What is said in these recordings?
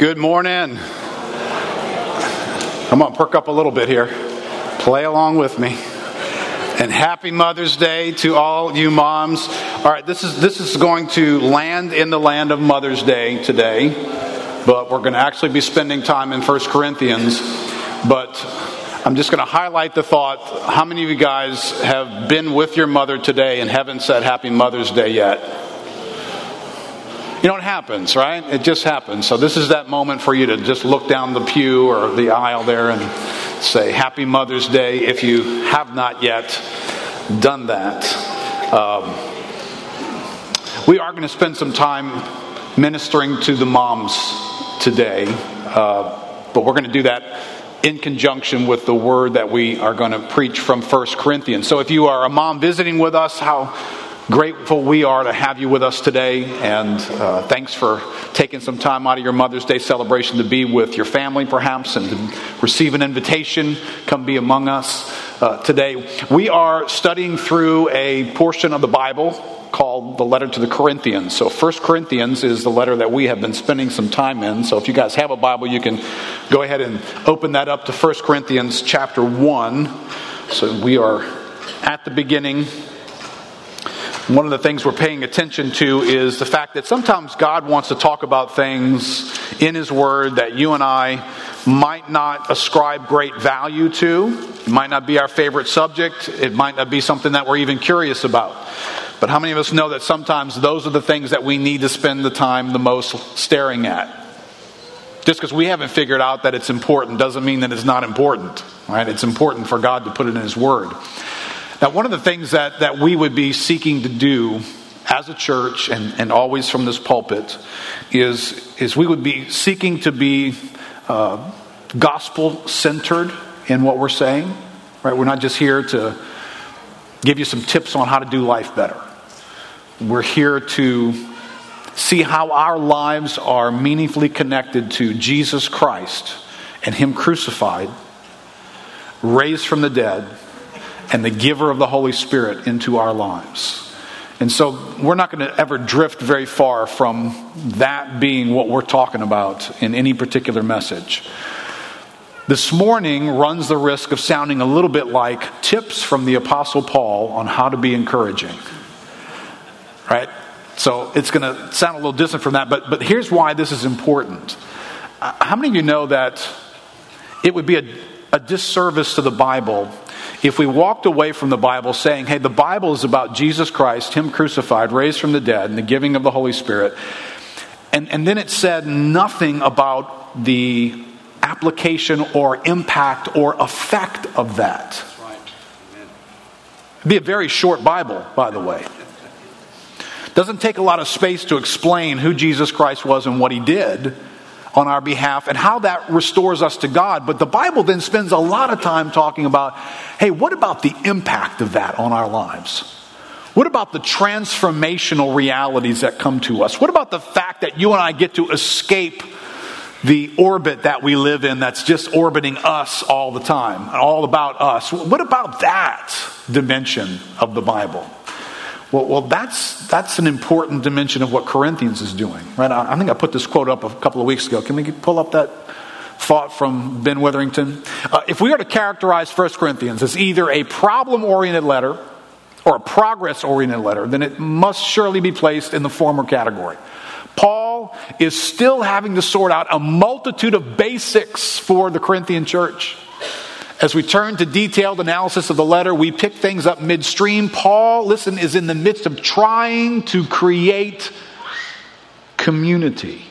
Good morning. Come on, perk up a little bit here. Play along with me. And happy Mother's Day to all you moms. All right, this is this is going to land in the land of Mother's Day today, but we're going to actually be spending time in First Corinthians. But I'm just going to highlight the thought. How many of you guys have been with your mother today and haven't said Happy Mother's Day yet? You know, it happens, right? It just happens. So, this is that moment for you to just look down the pew or the aisle there and say, Happy Mother's Day if you have not yet done that. Um, we are going to spend some time ministering to the moms today, uh, but we're going to do that in conjunction with the word that we are going to preach from First Corinthians. So, if you are a mom visiting with us, how grateful we are to have you with us today, and uh, thanks for taking some time out of your Mother's Day celebration to be with your family, perhaps, and to receive an invitation. Come be among us uh, today. We are studying through a portion of the Bible called the letter to the Corinthians. So, First Corinthians is the letter that we have been spending some time in. So, if you guys have a Bible, you can go ahead and open that up to First Corinthians chapter 1. So, we are at the beginning one of the things we're paying attention to is the fact that sometimes God wants to talk about things in His Word that you and I might not ascribe great value to. It might not be our favorite subject. It might not be something that we're even curious about. But how many of us know that sometimes those are the things that we need to spend the time the most staring at? Just because we haven't figured out that it's important doesn't mean that it's not important, right? It's important for God to put it in His Word. Now, one of the things that, that we would be seeking to do as a church and, and always from this pulpit is, is we would be seeking to be uh, gospel centered in what we're saying. Right? We're not just here to give you some tips on how to do life better. We're here to see how our lives are meaningfully connected to Jesus Christ and Him crucified, raised from the dead and the giver of the Holy Spirit into our lives. And so we're not going to ever drift very far from that being what we're talking about in any particular message. This morning runs the risk of sounding a little bit like tips from the Apostle Paul on how to be encouraging. Right? So it's going to sound a little distant from that, but, but here's why this is important. How many of you know that it would be a, a disservice to the Bible if we walked away from the Bible saying, hey, the Bible is about Jesus Christ, Him crucified, raised from the dead, and the giving of the Holy Spirit, and, and then it said nothing about the application or impact or effect of that. It'd be a very short Bible, by the way. Doesn't take a lot of space to explain who Jesus Christ was and what he did on our behalf and how that restores us to God. But the Bible then spends a lot of time talking about hey, what about the impact of that on our lives? What about the transformational realities that come to us? What about the fact that you and I get to escape the orbit that we live in that's just orbiting us all the time, all about us? What about that dimension of the Bible? Well, well that's, that's an important dimension of what Corinthians is doing, right? I, I think I put this quote up a couple of weeks ago. Can we pull up that thought from Ben Witherington? Uh, if we are to characterize 1 Corinthians as either a problem oriented letter or a progress oriented letter, then it must surely be placed in the former category. Paul is still having to sort out a multitude of basics for the Corinthian church. As we turn to detailed analysis of the letter, we pick things up midstream. Paul, listen, is in the midst of trying to create community.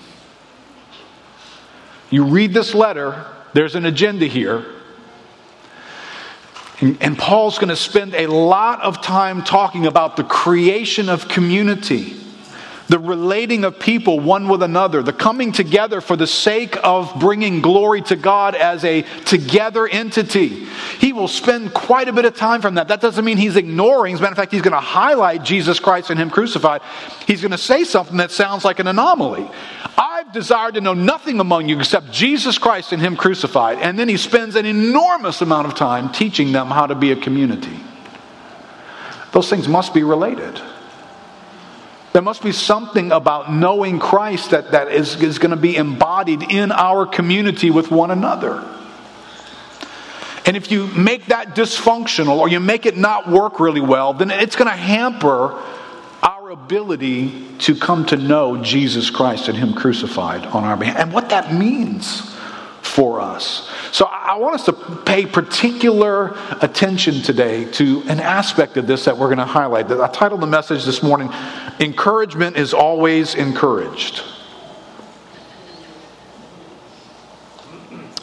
You read this letter, there's an agenda here. And, and Paul's going to spend a lot of time talking about the creation of community the relating of people one with another, the coming together for the sake of bringing glory to God as a together entity. He will spend quite a bit of time from that. That doesn't mean he's ignoring. As a matter of fact, he's going to highlight Jesus Christ and Him crucified. He's going to say something that sounds like an anomaly. I've desired to know nothing among you except Jesus Christ and Him crucified. And then he spends an enormous amount of time teaching them how to be a community. Those things must be related. There must be something about knowing Christ that, that is, is going to be embodied in our community with one another. And if you make that dysfunctional or you make it not work really well, then it's going to hamper our ability to come to know Jesus Christ and Him crucified on our behalf and what that means for us. So I want us to pay particular attention today to an aspect of this that we're going to highlight. I titled the message this morning, Encouragement is Always Encouraged.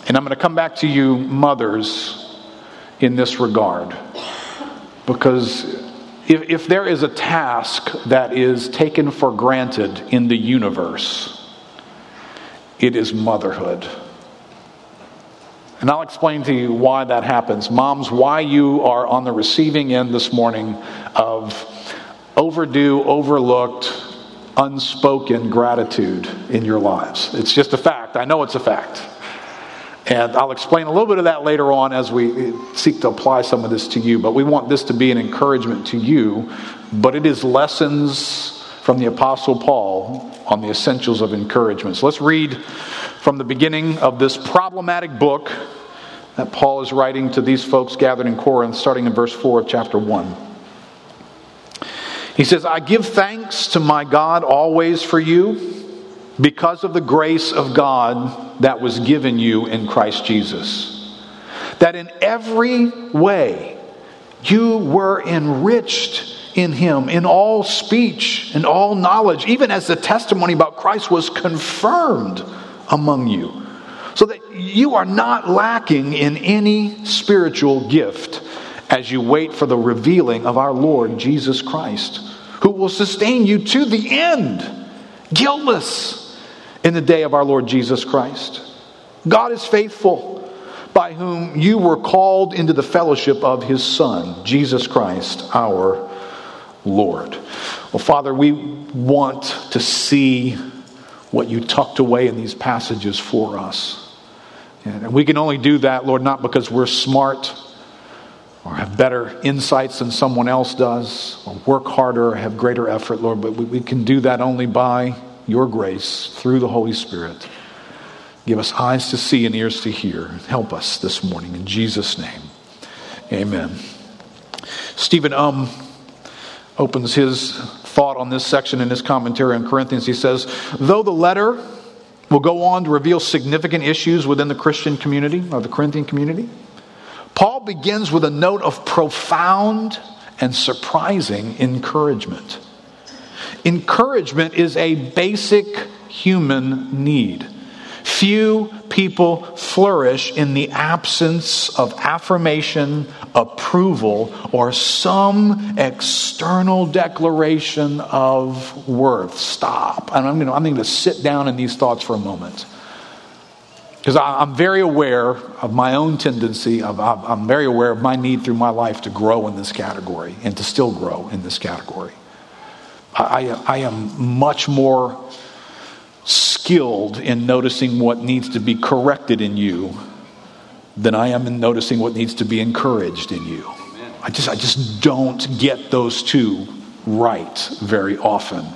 And I'm going to come back to you, mothers, in this regard. Because if, if there is a task that is taken for granted in the universe, it is motherhood. And I'll explain to you why that happens. Moms, why you are on the receiving end this morning of overdue, overlooked, unspoken gratitude in your lives. It's just a fact. I know it's a fact. And I'll explain a little bit of that later on as we seek to apply some of this to you. But we want this to be an encouragement to you. But it is lessons from the Apostle Paul on the essentials of encouragement. So let's read from the beginning of this problematic book that Paul is writing to these folks gathered in Corinth, starting in verse 4 of chapter 1. He says, I give thanks to my God always for you because of the grace of God that was given you in Christ Jesus. That in every way you were enriched in him, in all speech and all knowledge, even as the testimony about Christ was confirmed among you. So that you are not lacking in any spiritual gift as you wait for the revealing of our Lord Jesus Christ, who will sustain you to the end, guiltless in the day of our Lord Jesus Christ. God is faithful, by whom you were called into the fellowship of his Son, Jesus Christ, our Lord. Well, Father, we want to see what you tucked away in these passages for us. And we can only do that, Lord, not because we're smart or have better insights than someone else does, or work harder or have greater effort, Lord, but we can do that only by your grace through the Holy Spirit. Give us eyes to see and ears to hear. Help us this morning in Jesus' name. Amen. Stephen Um opens his thought on this section in his commentary on Corinthians. He says, Though the letter will go on to reveal significant issues within the Christian community or the Corinthian community, Paul begins with a note of profound and surprising encouragement. Encouragement is a basic human need. Few people flourish in the absence of affirmation, approval, or some external declaration of worth. Stop. And I'm going to, sit down in these thoughts for a moment. Because I'm very aware of my own tendency, I'm very aware of my need through my life to grow in this category and to still grow in this category. I am much more skilled in noticing what needs to be corrected in you than I am in noticing what needs to be encouraged in you. I just, I just don't get those two right very often.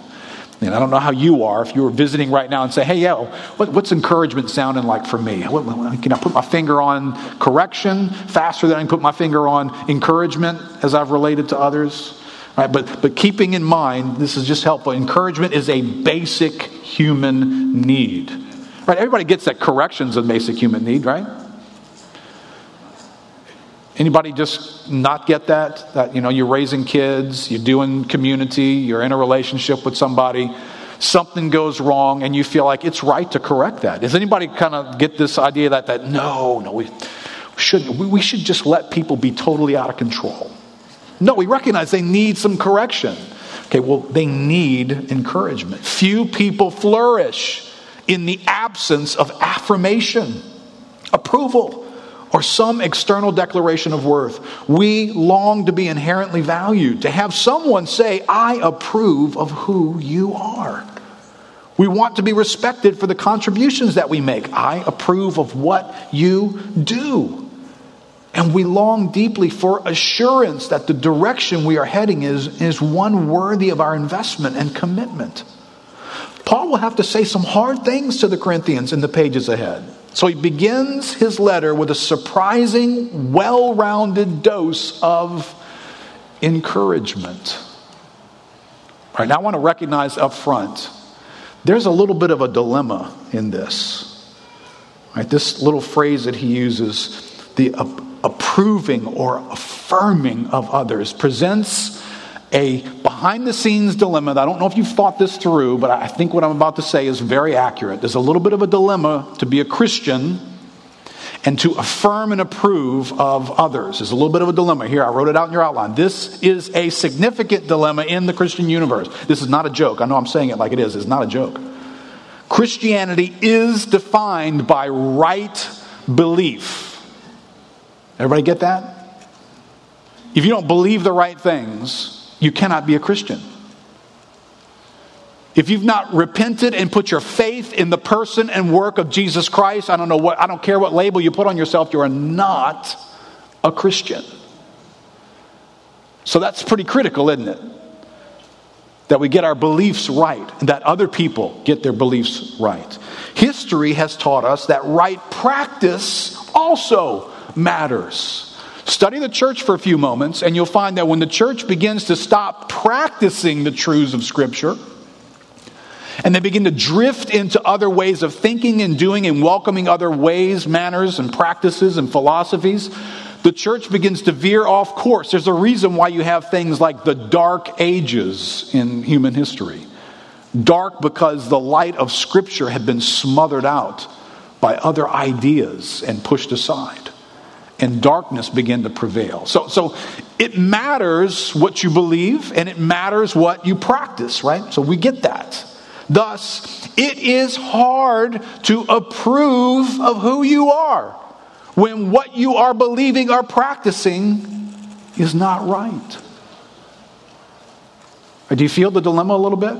And I don't know how you are. If you were visiting right now and say, hey, yo, what, what's encouragement sounding like for me? Can I put my finger on correction faster than I can put my finger on encouragement as I've related to others? Right, but, but keeping in mind, this is just helpful. Encouragement is a basic human need. Right? Everybody gets that correction's a basic human need, right? Anybody just not get that? That you know, you're raising kids, you're doing community, you're in a relationship with somebody, something goes wrong, and you feel like it's right to correct that. Does anybody kind of get this idea that that no, no, we shouldn't. we should just let people be totally out of control? No, we recognize they need some correction. Okay, well, they need encouragement. Few people flourish in the absence of affirmation, approval, or some external declaration of worth. We long to be inherently valued, to have someone say, I approve of who you are. We want to be respected for the contributions that we make. I approve of what you do. And we long deeply for assurance that the direction we are heading is, is one worthy of our investment and commitment. Paul will have to say some hard things to the Corinthians in the pages ahead. So he begins his letter with a surprising, well rounded dose of encouragement. All right, now I want to recognize up front there's a little bit of a dilemma in this. Right, this little phrase that he uses, the approving or affirming of others, presents a behind the scenes dilemma. I don't know if you've thought this through, but I think what I'm about to say is very accurate. There's a little bit of a dilemma to be a Christian and to affirm and approve of others. There's a little bit of a dilemma here. I wrote it out in your outline. This is a significant dilemma in the Christian universe. This is not a joke. I know I'm saying it like it is. It's not a joke. Christianity is defined by right belief. Everybody get that? If you don't believe the right things, you cannot be a Christian. If you've not repented and put your faith in the person and work of Jesus Christ, I don't know what, I don't care what label you put on yourself, you are not a Christian. So that's pretty critical, isn't it? That we get our beliefs right and that other people get their beliefs right. History has taught us that right practice also matters. Study the church for a few moments, and you'll find that when the church begins to stop practicing the truths of Scripture, and they begin to drift into other ways of thinking and doing and welcoming other ways, manners, and practices and philosophies, the church begins to veer off course. There's a reason why you have things like the dark ages in human history. Dark because the light of Scripture had been smothered out by other ideas and pushed aside and darkness begin to prevail. So, so it matters what you believe and it matters what you practice, right? So we get that. Thus, it is hard to approve of who you are when what you are believing or practicing is not right. Do you feel the dilemma a little bit?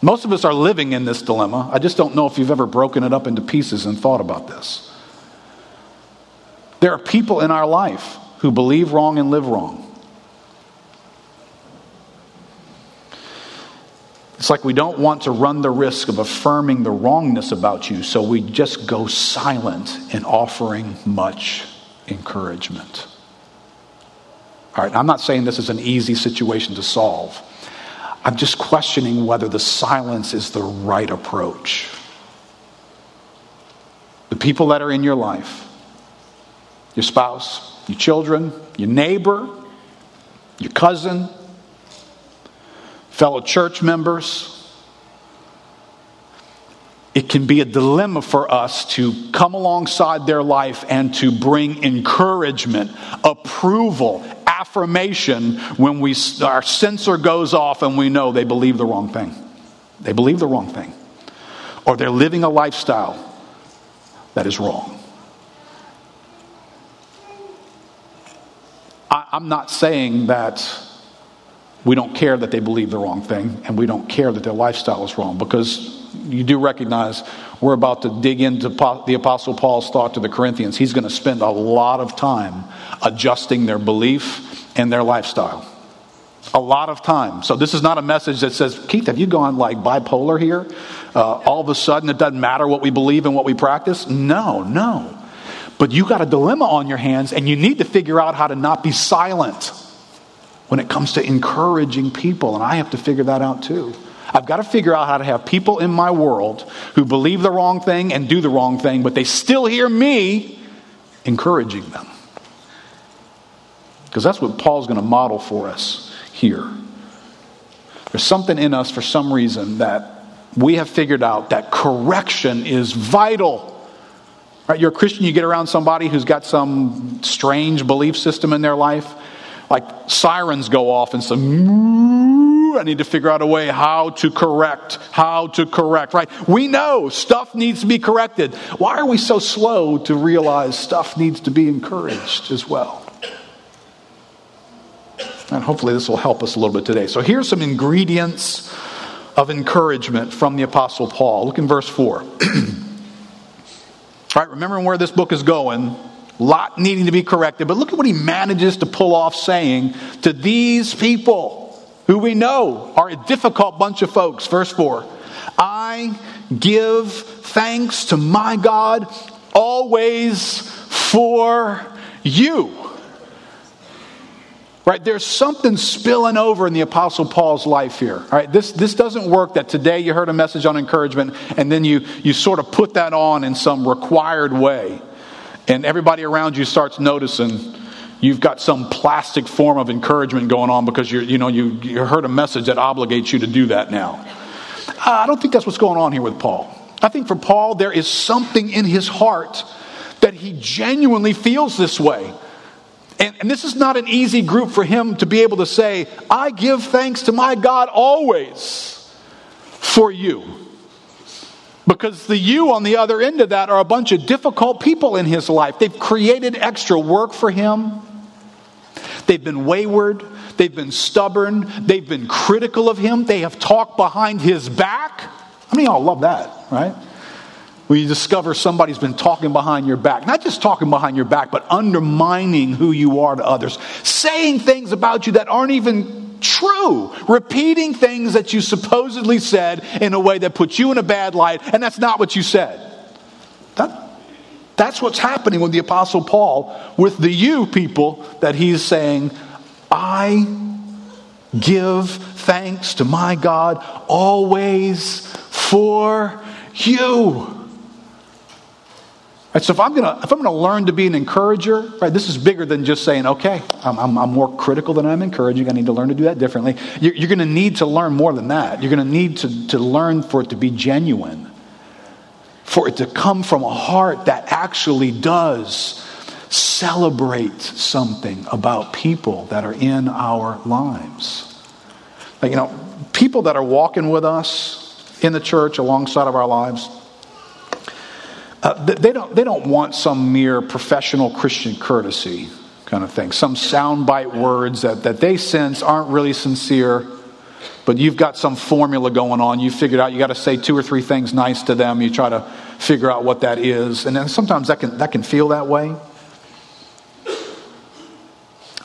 Most of us are living in this dilemma. I just don't know if you've ever broken it up into pieces and thought about this. There are people in our life who believe wrong and live wrong. It's like we don't want to run the risk of affirming the wrongness about you, so we just go silent in offering much encouragement. All right, I'm not saying this is an easy situation to solve. I'm just questioning whether the silence is the right approach. The people that are in your life, your spouse, your children, your neighbor, your cousin, fellow church members. It can be a dilemma for us to come alongside their life and to bring encouragement, approval, affirmation when we, our sensor goes off and we know they believe the wrong thing. They believe the wrong thing. Or they're living a lifestyle that is wrong. I, I'm not saying that we don't care that they believe the wrong thing and we don't care that their lifestyle is wrong because you do recognize we're about to dig into the Apostle Paul's thought to the Corinthians. He's going to spend a lot of time adjusting their belief and their lifestyle. A lot of time. So, this is not a message that says, Keith, have you gone like bipolar here? Uh, all of a sudden, it doesn't matter what we believe and what we practice? No, no. But you got a dilemma on your hands, and you need to figure out how to not be silent when it comes to encouraging people. And I have to figure that out too. I've got to figure out how to have people in my world who believe the wrong thing and do the wrong thing, but they still hear me encouraging them. Because that's what Paul's going to model for us here. There's something in us for some reason that we have figured out that correction is vital. Right? You're a Christian, you get around somebody who's got some strange belief system in their life, like sirens go off and some, I need to figure out a way how to correct, how to correct, right? We know stuff needs to be corrected. Why are we so slow to realize stuff needs to be encouraged as well? And hopefully this will help us a little bit today. So here's some ingredients of encouragement from the Apostle Paul. Look in verse 4. All right, remembering where this book is going, lot needing to be corrected. But look at what he manages to pull off saying to these people who we know are a difficult bunch of folks. Verse 4 I give thanks to my God always for you. Right, there's something spilling over in the Apostle Paul's life here. Right, this, this doesn't work that today you heard a message on encouragement and then you, you sort of put that on in some required way. And everybody around you starts noticing you've got some plastic form of encouragement going on because you're, you know, you, you heard a message that obligates you to do that now. Uh, I don't think that's what's going on here with Paul. I think for Paul, there is something in his heart that he genuinely feels this way. And, and, this is not an easy group for him to be able to say, I give thanks to my God always for you. Because the you on the other end of that are a bunch of difficult people in his life. They've created extra work for him. They've been wayward. They've been stubborn. They've been critical of him. They have talked behind his back. I mean, y'all love that, right? When you discover somebody's been talking behind your back, not just talking behind your back, but undermining who you are to others, saying things about you that aren't even true, repeating things that you supposedly said in a way that puts you in a bad light, and that's not what you said. That, that's what's happening with the Apostle Paul, with the you people that he's saying, I give thanks to my God always for you. Right, so if I'm gonna if I'm gonna learn to be an encourager, right, this is bigger than just saying, okay, I'm, I'm, I'm more critical than I'm encouraging. I need to learn to do that differently. You're, you're gonna need to learn more than that. You're gonna need to, to learn for it to be genuine, for it to come from a heart that actually does celebrate something about people that are in our lives. Like, you know, people that are walking with us in the church alongside of our lives uh, they, don't, they don't want some mere professional Christian courtesy kind of thing, some soundbite words that, that they sense aren't really sincere, but you've got some formula going on. You figured out you got to say two or three things nice to them. You try to figure out what that is. And then sometimes that can, that can feel that way.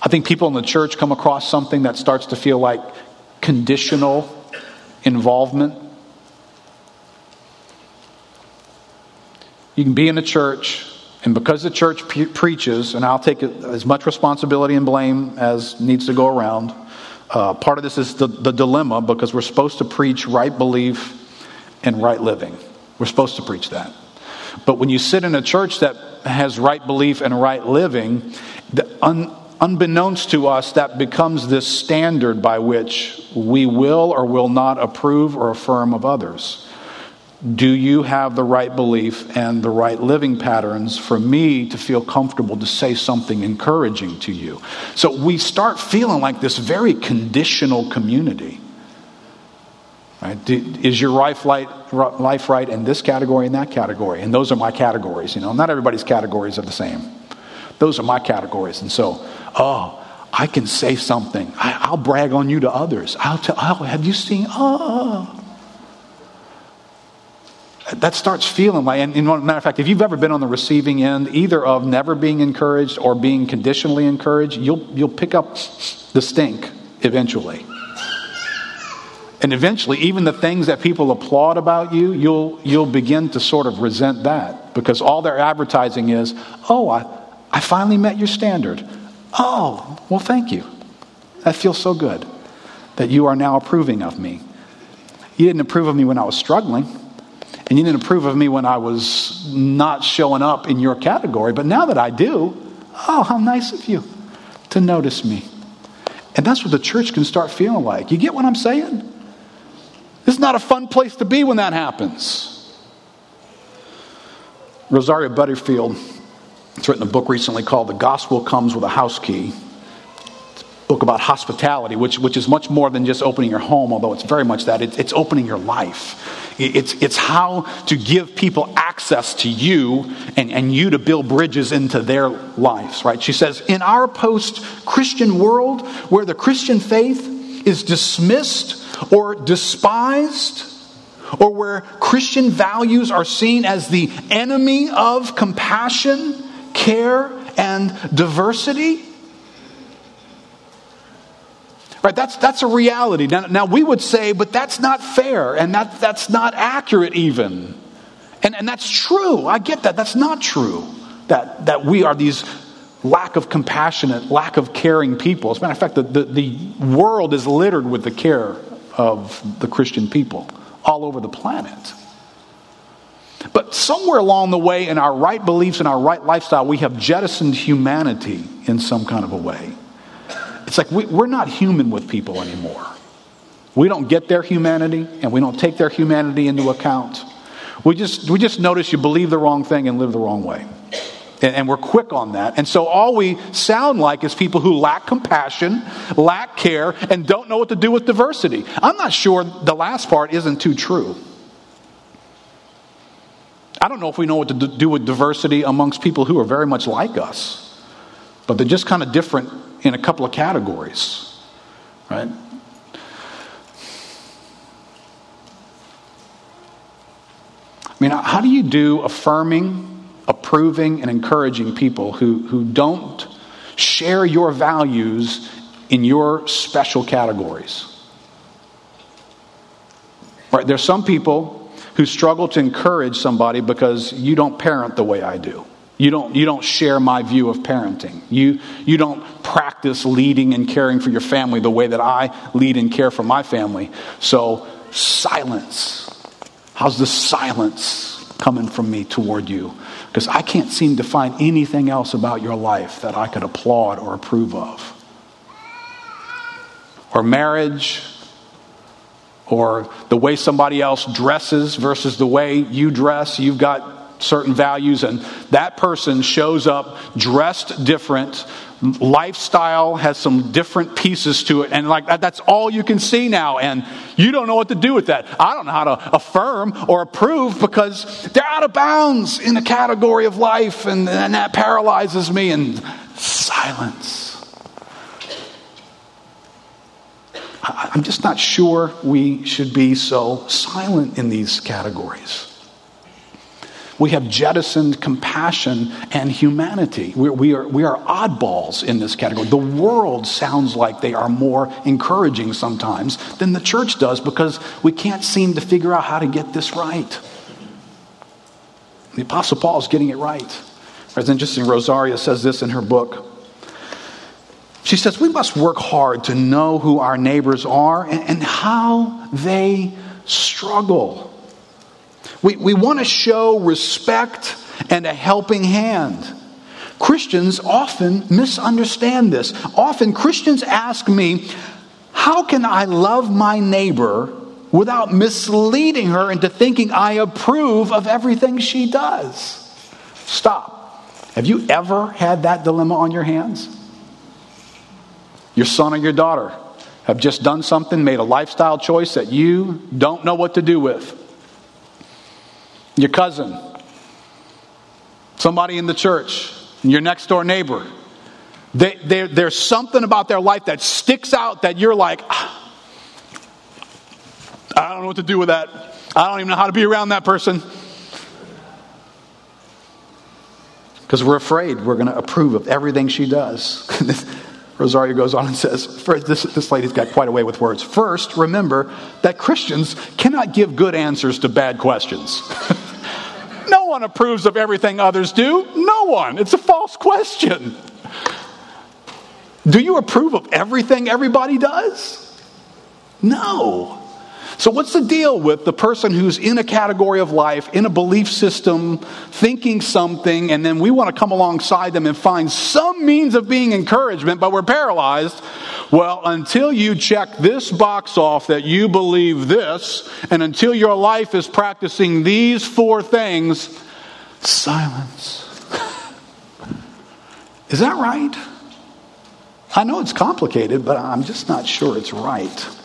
I think people in the church come across something that starts to feel like conditional involvement. You can be in a church, and because the church pre- preaches, and I'll take as much responsibility and blame as needs to go around, uh, part of this is the, the dilemma because we're supposed to preach right belief and right living. We're supposed to preach that. But when you sit in a church that has right belief and right living, un, unbeknownst to us, that becomes this standard by which we will or will not approve or affirm of others. Do you have the right belief and the right living patterns for me to feel comfortable to say something encouraging to you? So we start feeling like this very conditional community. Right? Is your life right, life right in this category and that category? And those are my categories. You know, not everybody's categories are the same. Those are my categories. And so, oh, I can say something. I, will brag on you to others. I'll tell. Oh, have you seen? Oh, oh, oh. That starts feeling like, and, and matter of fact, if you've ever been on the receiving end, either of never being encouraged or being conditionally encouraged, you'll, you'll pick up the stink eventually. And eventually, even the things that people applaud about you, you'll, you'll begin to sort of resent that because all their advertising is, oh, I, I finally met your standard. Oh, well, thank you. That feels so good that you are now approving of me. You didn't approve of me when I was struggling. And you didn't approve of me when I was not showing up in your category. But now that I do, oh, how nice of you to notice me. And that's what the church can start feeling like. You get what I'm saying? Is not a fun place to be when that happens. Rosaria Butterfield has written a book recently called The Gospel Comes with a House Key book about hospitality, which, which is much more than just opening your home, although it's very much that. It's, it's opening your life. It's, it's how to give people access to you and, and you to build bridges into their lives, right? She says, in our post Christian world where the Christian faith is dismissed or despised, or where Christian values are seen as the enemy of compassion, care, and diversity? Right, that's, that's a reality. Now, now, we would say, but that's not fair, and that, that's not accurate even. And, and that's true. I get that. That's not true. That, that we are these lack of compassionate, lack of caring people. As a matter of fact, the, the, the world is littered with the care of the Christian people all over the planet. But somewhere along the way, in our right beliefs and our right lifestyle, we have jettisoned humanity in some kind of a way. It's like we, we're not human with people anymore. We don't get their humanity and we don't take their humanity into account. We just, we just notice you believe the wrong thing and live the wrong way. And, and we're quick on that. And so all we sound like is people who lack compassion, lack care, and don't know what to do with diversity. I'm not sure the last part isn't too true. I don't know if we know what to do with diversity amongst people who are very much like us, but they're just kind of different in a couple of categories, right? I mean, how do you do affirming, approving, and encouraging people who, who don't share your values in your special categories? Right? There's some people who struggle to encourage somebody because you don't parent the way I do. You don't, you don't share my view of parenting. You, you don't practice leading and caring for your family the way that I lead and care for my family. So, silence. How's the silence coming from me toward you? Because I can't seem to find anything else about your life that I could applaud or approve of. Or marriage, or the way somebody else dresses versus the way you dress. You've got certain values, and that person shows up dressed different. Lifestyle has some different pieces to it, and like that, that's all you can see now. And you don't know what to do with that. I don't know how to affirm or approve because they're out of bounds in the category of life, and, and that paralyzes me. And silence. I'm just not sure we should be so silent in these categories. We have jettisoned compassion and humanity. We, we, are, we are oddballs in this category. The world sounds like they are more encouraging sometimes than the church does because we can't seem to figure out how to get this right. The Apostle Paul is getting it right. It's interesting, Rosaria says this in her book. She says, We must work hard to know who our neighbors are and, and how they struggle. We, we want to show respect and a helping hand. Christians often misunderstand this. Often Christians ask me, How can I love my neighbor without misleading her into thinking I approve of everything she does? Stop. Have you ever had that dilemma on your hands? Your son or your daughter have just done something, made a lifestyle choice that you don't know what to do with your cousin, somebody in the church, your next door neighbor. They, they, there's something about their life that sticks out that you're like, ah, I don't know what to do with that. I don't even know how to be around that person. Because we're afraid we're going to approve of everything she does. Rosaria goes on and says, this, this lady's got quite a way with words. First, remember that Christians cannot give good answers to bad questions. no one approves of everything others do. No one. It's a false question. Do you approve of everything everybody does? No. So, what's the deal with the person who's in a category of life, in a belief system, thinking something, and then we want to come alongside them and find some means of being encouragement, but we're paralyzed? Well, until you check this box off that you believe this, and until your life is practicing these four things, silence. is that right? I know it's complicated, but I'm just not sure it's right.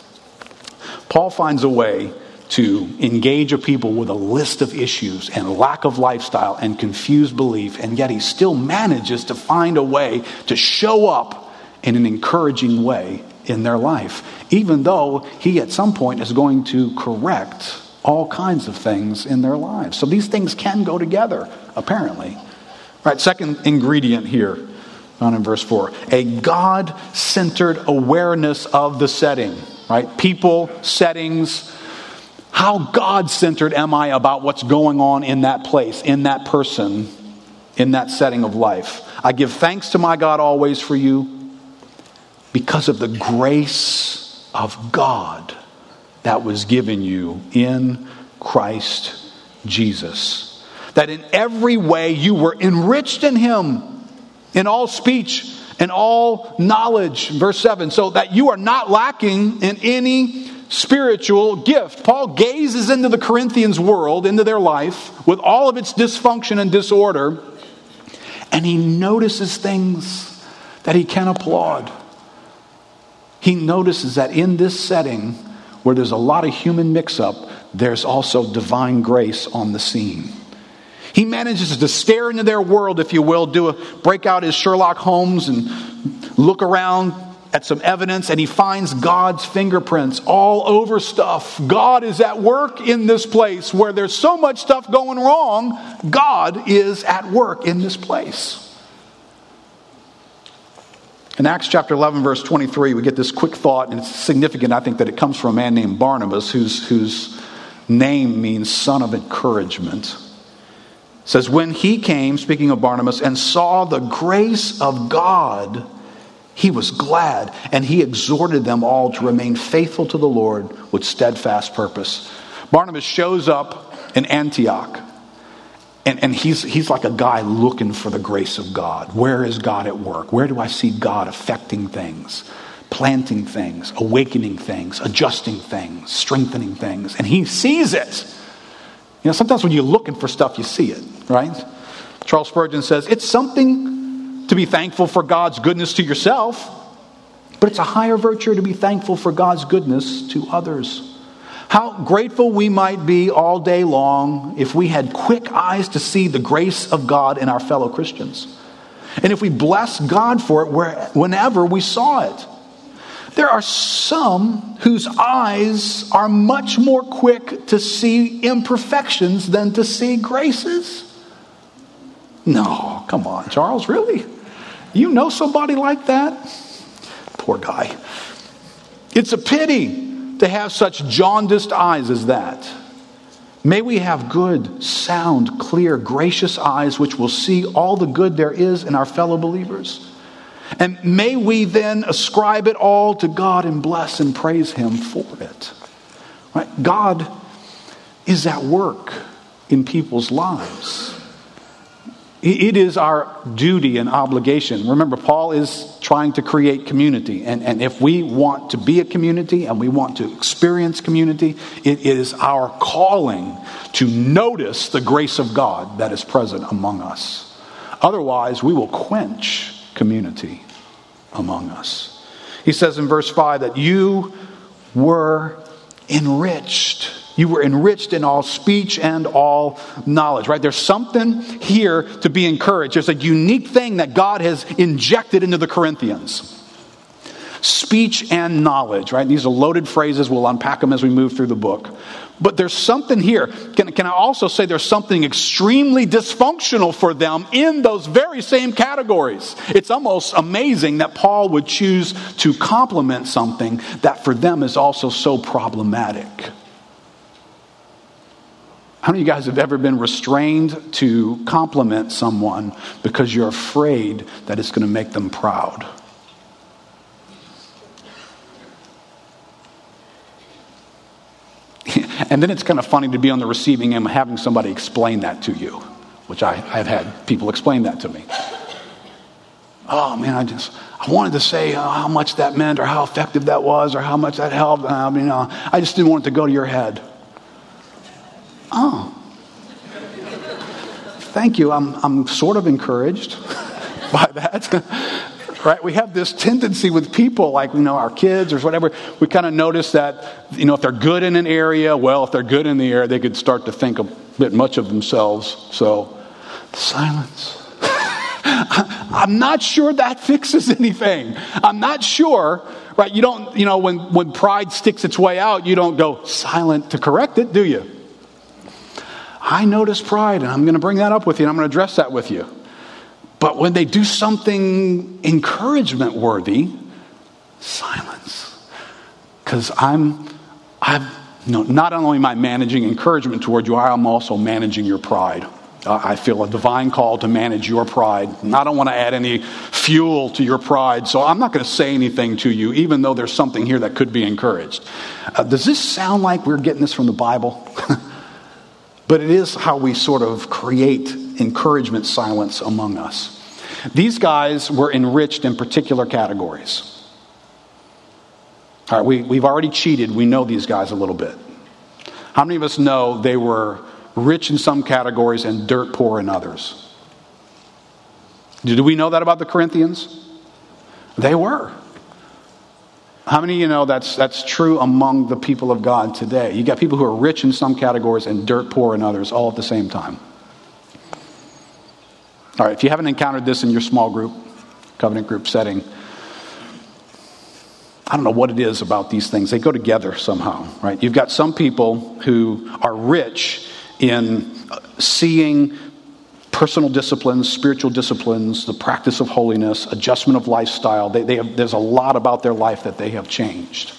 Paul finds a way to engage a people with a list of issues and lack of lifestyle and confused belief, and yet he still manages to find a way to show up in an encouraging way in their life, even though he at some point is going to correct all kinds of things in their lives. So these things can go together, apparently. Right, second ingredient here, found in verse 4 a God centered awareness of the setting, right? People, settings. How God centered am I about what's going on in that place, in that person, in that setting of life? I give thanks to my God always for you because of the grace of God that was given you in Christ Jesus. That in every way you were enriched in Him, in all speech and all knowledge. Verse 7 so that you are not lacking in any spiritual gift. Paul gazes into the Corinthians world, into their life, with all of its dysfunction and disorder, and he notices things that he can applaud. He notices that in this setting, where there's a lot of human mix up, there's also divine grace on the scene. He manages to stare into their world, if you will, do a break out his Sherlock Holmes and look around at some evidence, and he finds God's fingerprints all over stuff. God is at work in this place where there's so much stuff going wrong. God is at work in this place. In Acts chapter 11, verse 23, we get this quick thought, and it's significant, I think, that it comes from a man named Barnabas, whose, whose name means son of encouragement. Says, When he came, speaking of Barnabas, and saw the grace of God, he was glad, and he exhorted them all to remain faithful to the Lord with steadfast purpose. Barnabas shows up in Antioch. And, and he's, he's like a guy looking for the grace of God. Where is God at work? Where do I see God affecting things, planting things, awakening things, adjusting things, strengthening things? And he sees it. You know, sometimes when you're looking for stuff, you see it, right? Charles Spurgeon says, It's something to be thankful for God's goodness to yourself, but it's a higher virtue to be thankful for God's goodness to others. How grateful we might be all day long if we had quick eyes to see the grace of God in our fellow Christians. And if we bless God for it whenever we saw it. There are some whose eyes are much more quick to see imperfections than to see graces. No, come on, Charles, really? You know somebody like that? Poor guy. It's a pity to have such jaundiced eyes as that. May we have good, sound, clear, gracious eyes which will see all the good there is in our fellow believers. And may we then ascribe it all to God and bless and praise Him for it. Right? God is at work in people's lives. It is our duty and obligation. Remember, Paul is trying to create community. And, and if we want to be a community and we want to experience community, it is our calling to notice the grace of God that is present among us. Otherwise, we will quench community among us. He says in verse 5 that you were enriched you were enriched in all speech and all knowledge, right? There's something here to be encouraged. There's a unique thing that God has injected into the Corinthians speech and knowledge, right? These are loaded phrases. We'll unpack them as we move through the book. But there's something here. Can, can I also say there's something extremely dysfunctional for them in those very same categories? It's almost amazing that Paul would choose to compliment something that for them is also so problematic. How many of you guys have ever been restrained to compliment someone because you're afraid that it's going to make them proud? And then it's kind of funny to be on the receiving end having somebody explain that to you, which I, have had people explain that to me. Oh man, I just I wanted to say uh, how much that meant or how effective that was or how much that helped. I mean, uh, I just didn't want it to go to your head. Oh. Thank you. I'm, I'm sort of encouraged by that. right? We have this tendency with people, like, you know, our kids or whatever, we kind of notice that, you know, if they're good in an area, well, if they're good in the area, they could start to think a bit much of themselves. So, silence. I'm not sure that fixes anything. I'm not sure, right? You don't, you know, when, when pride sticks its way out, you don't go silent to correct it, do you? I notice pride, and I'm going to bring that up with you, and I'm going to address that with you. But when they do something encouragement worthy, silence. Because I'm, I'm, no, not only am I managing encouragement toward you, I am also managing your pride. I feel a divine call to manage your pride. And I don't want to add any fuel to your pride, so I'm not going to say anything to you, even though there's something here that could be encouraged. Uh, does this sound like we're getting this from the Bible? but it is how we sort of create encouragement silence among us. These guys were enriched in particular categories. All right, we, we've already cheated. We know these guys a little bit. How many of us know they were rich in some categories and dirt poor in others. Do we know that about the Corinthians? They were. How many of you know that's, that's true among the people of God today? You got people who are rich in some categories and dirt poor in others all at the same time. All right, if you haven't encountered this in your small group, covenant group setting, I don't know what it is about these things. They go together somehow, right? You've got some people who are rich in seeing personal disciplines, spiritual disciplines, the practice of holiness, adjustment of lifestyle. They, they have, there's a lot about their life that they have changed.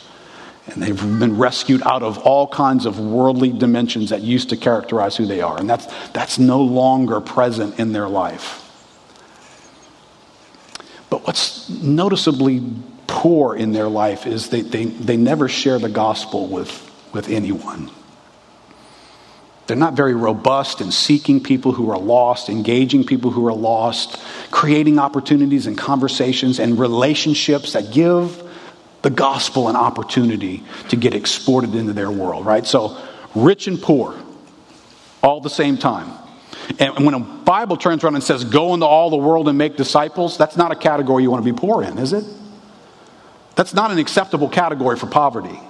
And they've been rescued out of all kinds of worldly dimensions that used to characterize who they are. And that's, that's no longer present in their life. But what's noticeably poor in their life is they, they, they never share the gospel with, with anyone. They're not very robust in seeking people who are lost, engaging people who are lost, creating opportunities and conversations and relationships that give the gospel an opportunity to get exported into their world, right? So, rich and poor, all the same time. And when a Bible turns around and says, go into all the world and make disciples, that's not a category you want to be poor in, is it? That's not an acceptable category for poverty.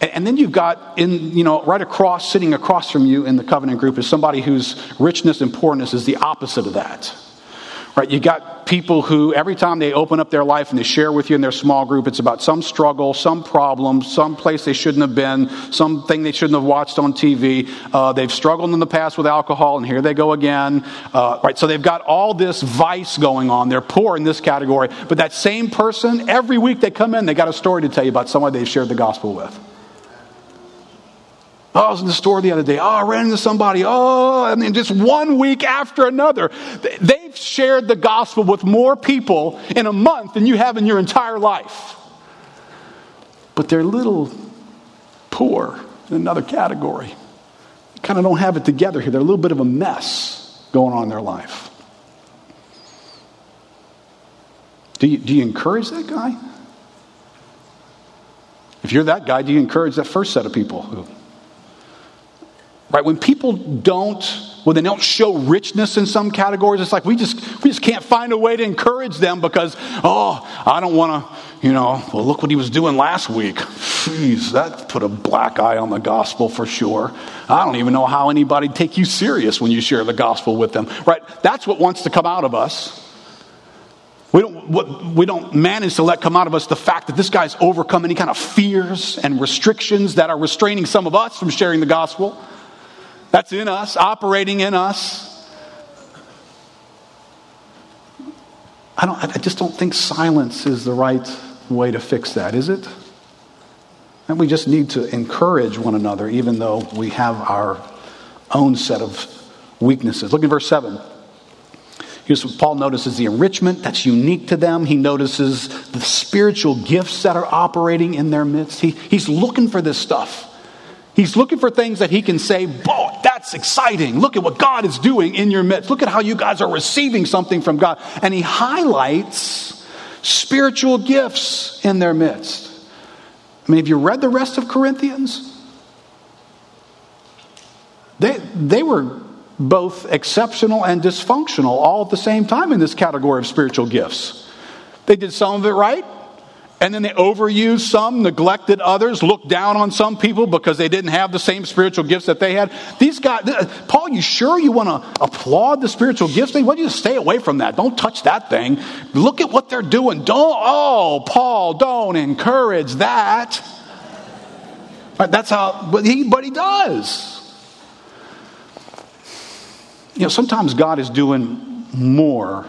And then you've got in, you know, right across, sitting across from you in the covenant group is somebody whose richness and poorness is the opposite of that. Right? You got people who every time they open up their life and they share with you in their small group, it's about some struggle, some problem, some place they shouldn't have been, something they shouldn't have watched on TV. Uh, they've struggled in the past with alcohol, and here they go again. Uh, right? So they've got all this vice going on. They're poor in this category, but that same person, every week they come in, they got a story to tell you about someone they've shared the gospel with. I was in the store the other day. Oh, I ran into somebody. Oh, I mean, just one week after another. They've shared the gospel with more people in a month than you have in your entire life. But they're a little poor in another category. Kind of don't have it together here. They're a little bit of a mess going on in their life. Do you, do you encourage that guy? If you're that guy, do you encourage that first set of people who Right? When people don't, when they don't show richness in some categories, it's like we just we just can't find a way to encourage them because, oh, I don't want to, you know, well, look what he was doing last week. Jeez, that put a black eye on the gospel for sure. I don't even know how anybody take you serious when you share the gospel with them. Right? That's what wants to come out of us. We don't, we don't manage to let come out of us the fact that this guy's overcome any kind of fears and restrictions that are restraining some of us from sharing the gospel. That's in us, operating in us. I, don't, I just don't think silence is the right way to fix that, is it? And we just need to encourage one another, even though we have our own set of weaknesses. Look at verse 7. Here's what Paul notices the enrichment that's unique to them. He notices the spiritual gifts that are operating in their midst. He, he's looking for this stuff. He's looking for things that he can say, boy, that's exciting. Look at what God is doing in your midst. Look at how you guys are receiving something from God. And he highlights spiritual gifts in their midst. I mean, have you read the rest of Corinthians? They, they were both exceptional and dysfunctional all at the same time in this category of spiritual gifts. They did some of it right, and then they overused some, neglected others, looked down on some people because they didn't have the same spiritual gifts that they had. These guys, Paul, you sure you want to applaud the spiritual gifts? Why don't you stay away from that? Don't touch that thing. Look at what they're doing. Don't, oh, Paul, don't encourage that. That's how, but he, but he does. You know, sometimes God is doing more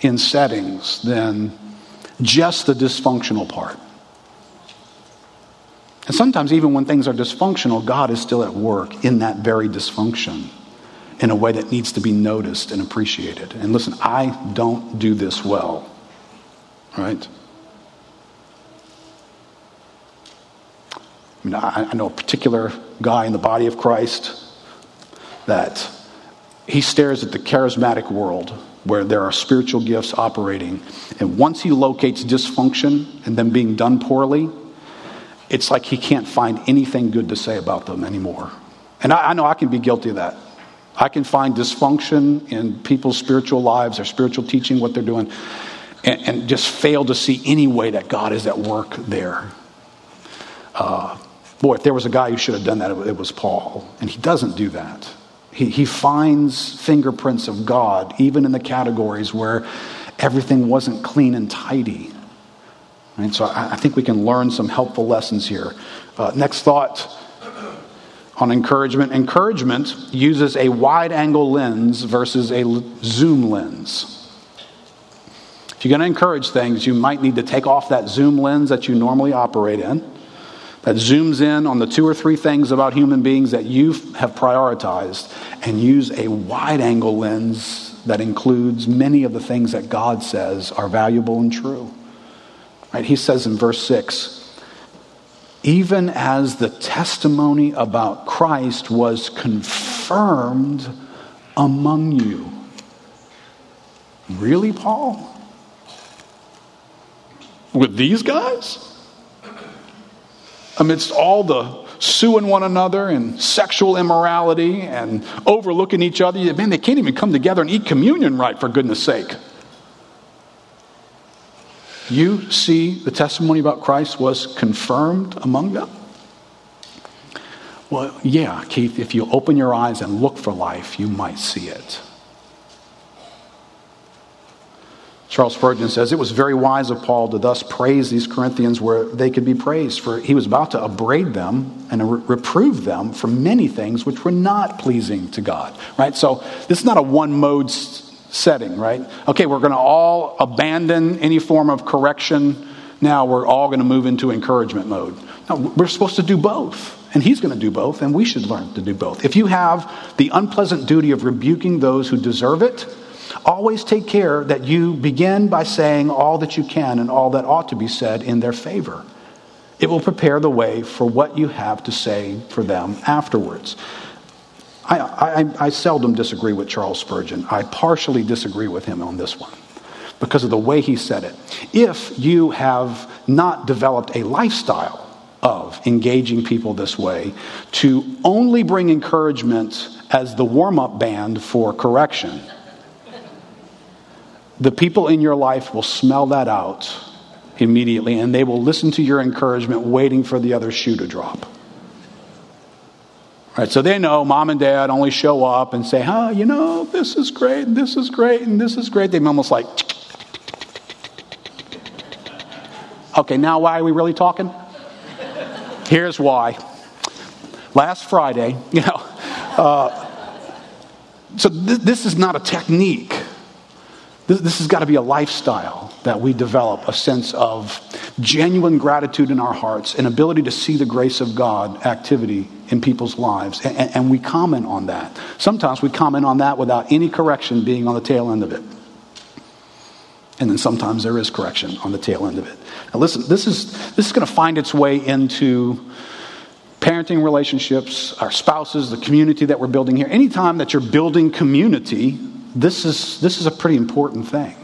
in settings than just the dysfunctional part. And sometimes, even when things are dysfunctional, God is still at work in that very dysfunction in a way that needs to be noticed and appreciated. And listen, I don't do this well, right? I mean, I, I know a particular guy in the body of Christ that he stares at the charismatic world where there are spiritual gifts operating. And once he locates dysfunction and them being done poorly, it's like he can't find anything good to say about them anymore. And I, I know I can be guilty of that. I can find dysfunction in people's spiritual lives, their spiritual teaching, what they're doing, and, and just fail to see any way that God is at work there. Uh, boy, if there was a guy who should have done that, it was Paul. And he doesn't do that. He, he finds fingerprints of God, even in the categories where everything wasn't clean and tidy. So I, I think we can learn some helpful lessons here. Uh, next thought on encouragement. Encouragement uses a wide angle lens versus a zoom lens. If you're going to encourage things, you might need to take off that zoom lens that you normally operate in, that zooms in on the two or three things about human beings that you have prioritized, and use a wide angle lens that includes many of the things that God says are valuable and true. Right? He says in verse 6 even as the testimony about Christ was confirmed among you. Really, Paul? With these guys? Amidst all the suing one another and sexual immorality and overlooking each other, man, they can't even come together and eat communion right, for goodness sake. You see, the testimony about Christ was confirmed among them? Well, yeah, Keith, if you open your eyes and look for life, you might see it. Charles Spurgeon says it was very wise of Paul to thus praise these Corinthians where they could be praised, for he was about to upbraid them and reprove them for many things which were not pleasing to God. Right? So this is not a one mode setting, right? Okay, we're going to all abandon any form of correction. Now we're all going to move into encouragement mode. No, we're supposed to do both. And he's going to do both, and we should learn to do both. If you have the unpleasant duty of rebuking those who deserve it, always take care that you begin by saying all that you can and all that ought to be said in their favor. It will prepare the way for what you have to say for them afterwards. I, I, I seldom disagree with Charles Spurgeon. I partially disagree with him on this one because of the way he said it. If you have not developed a lifestyle of engaging people this way, to only bring encouragement as the warm up band for correction, the people in your life will smell that out immediately and they will listen to your encouragement waiting for the other shoe to drop. Right, so they know mom and dad only show up and say, huh, you know, this is great, and this is great, and this is great. They're almost like, okay, now why are we really talking? Here's why. Last Friday, you know, uh, so th- this is not a technique. This, this has got to be a lifestyle that we develop a sense of genuine gratitude in our hearts, an ability to see the grace of God activity in people's lives. And, and, we comment on that. Sometimes we comment on that without any correction being on the tail end of it. And then sometimes there is correction on the tail end of it. Now, listen, this is, this is going to find its way into parenting relationships, our spouses, the community that we're building here. Anytime that you're building community, this is, this is a pretty important thing.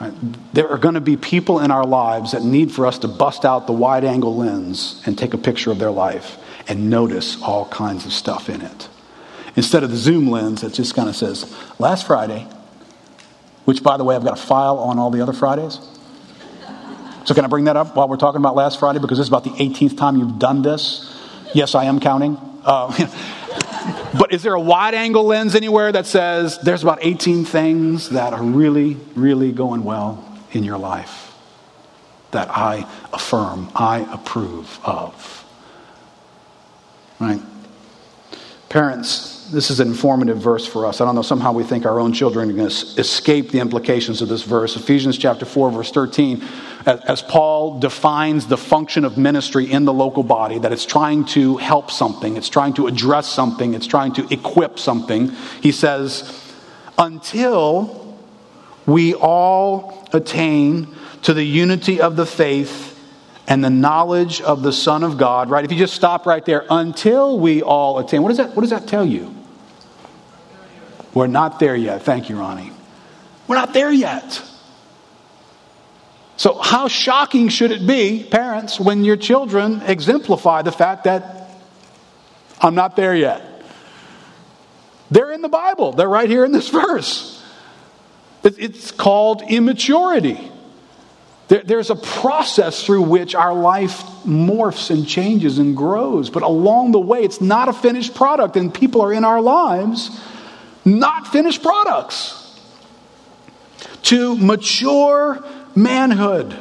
Right? There are going to be people in our lives that need for us to bust out the wide angle lens and take a picture of their life and notice all kinds of stuff in it. Instead of the zoom lens that just kind of says, last Friday, which, by the way, I've got a file on all the other Fridays. So, can I bring that up while we're talking about last Friday? Because this is about the 18th time you've done this. Yes, I am counting. Uh, but is there a wide angle lens anywhere that says there's about 18 things that are really, really going well in your life that I affirm, I approve of? Right? Parents, this is an informative verse for us. I don't know, somehow we think our own children are going to escape the implications of this verse. Ephesians chapter 4, verse 13, as Paul defines the function of ministry in the local body, that it's trying to help something, it's trying to address something, it's trying to equip something, he says, until we all attain to the unity of the faith and the knowledge of the Son of God, right? If you just stop right there, until we all attain, what does that, what does that tell you? We're not there yet. Thank you, Ronnie. We're not there yet. So, how shocking should it be, parents, when your children exemplify the fact that I'm not there yet? They're in the Bible, they're right here in this verse. It's called immaturity. There's a process through which our life morphs and changes and grows, but along the way, it's not a finished product, and people are in our lives not finished products. To mature manhood,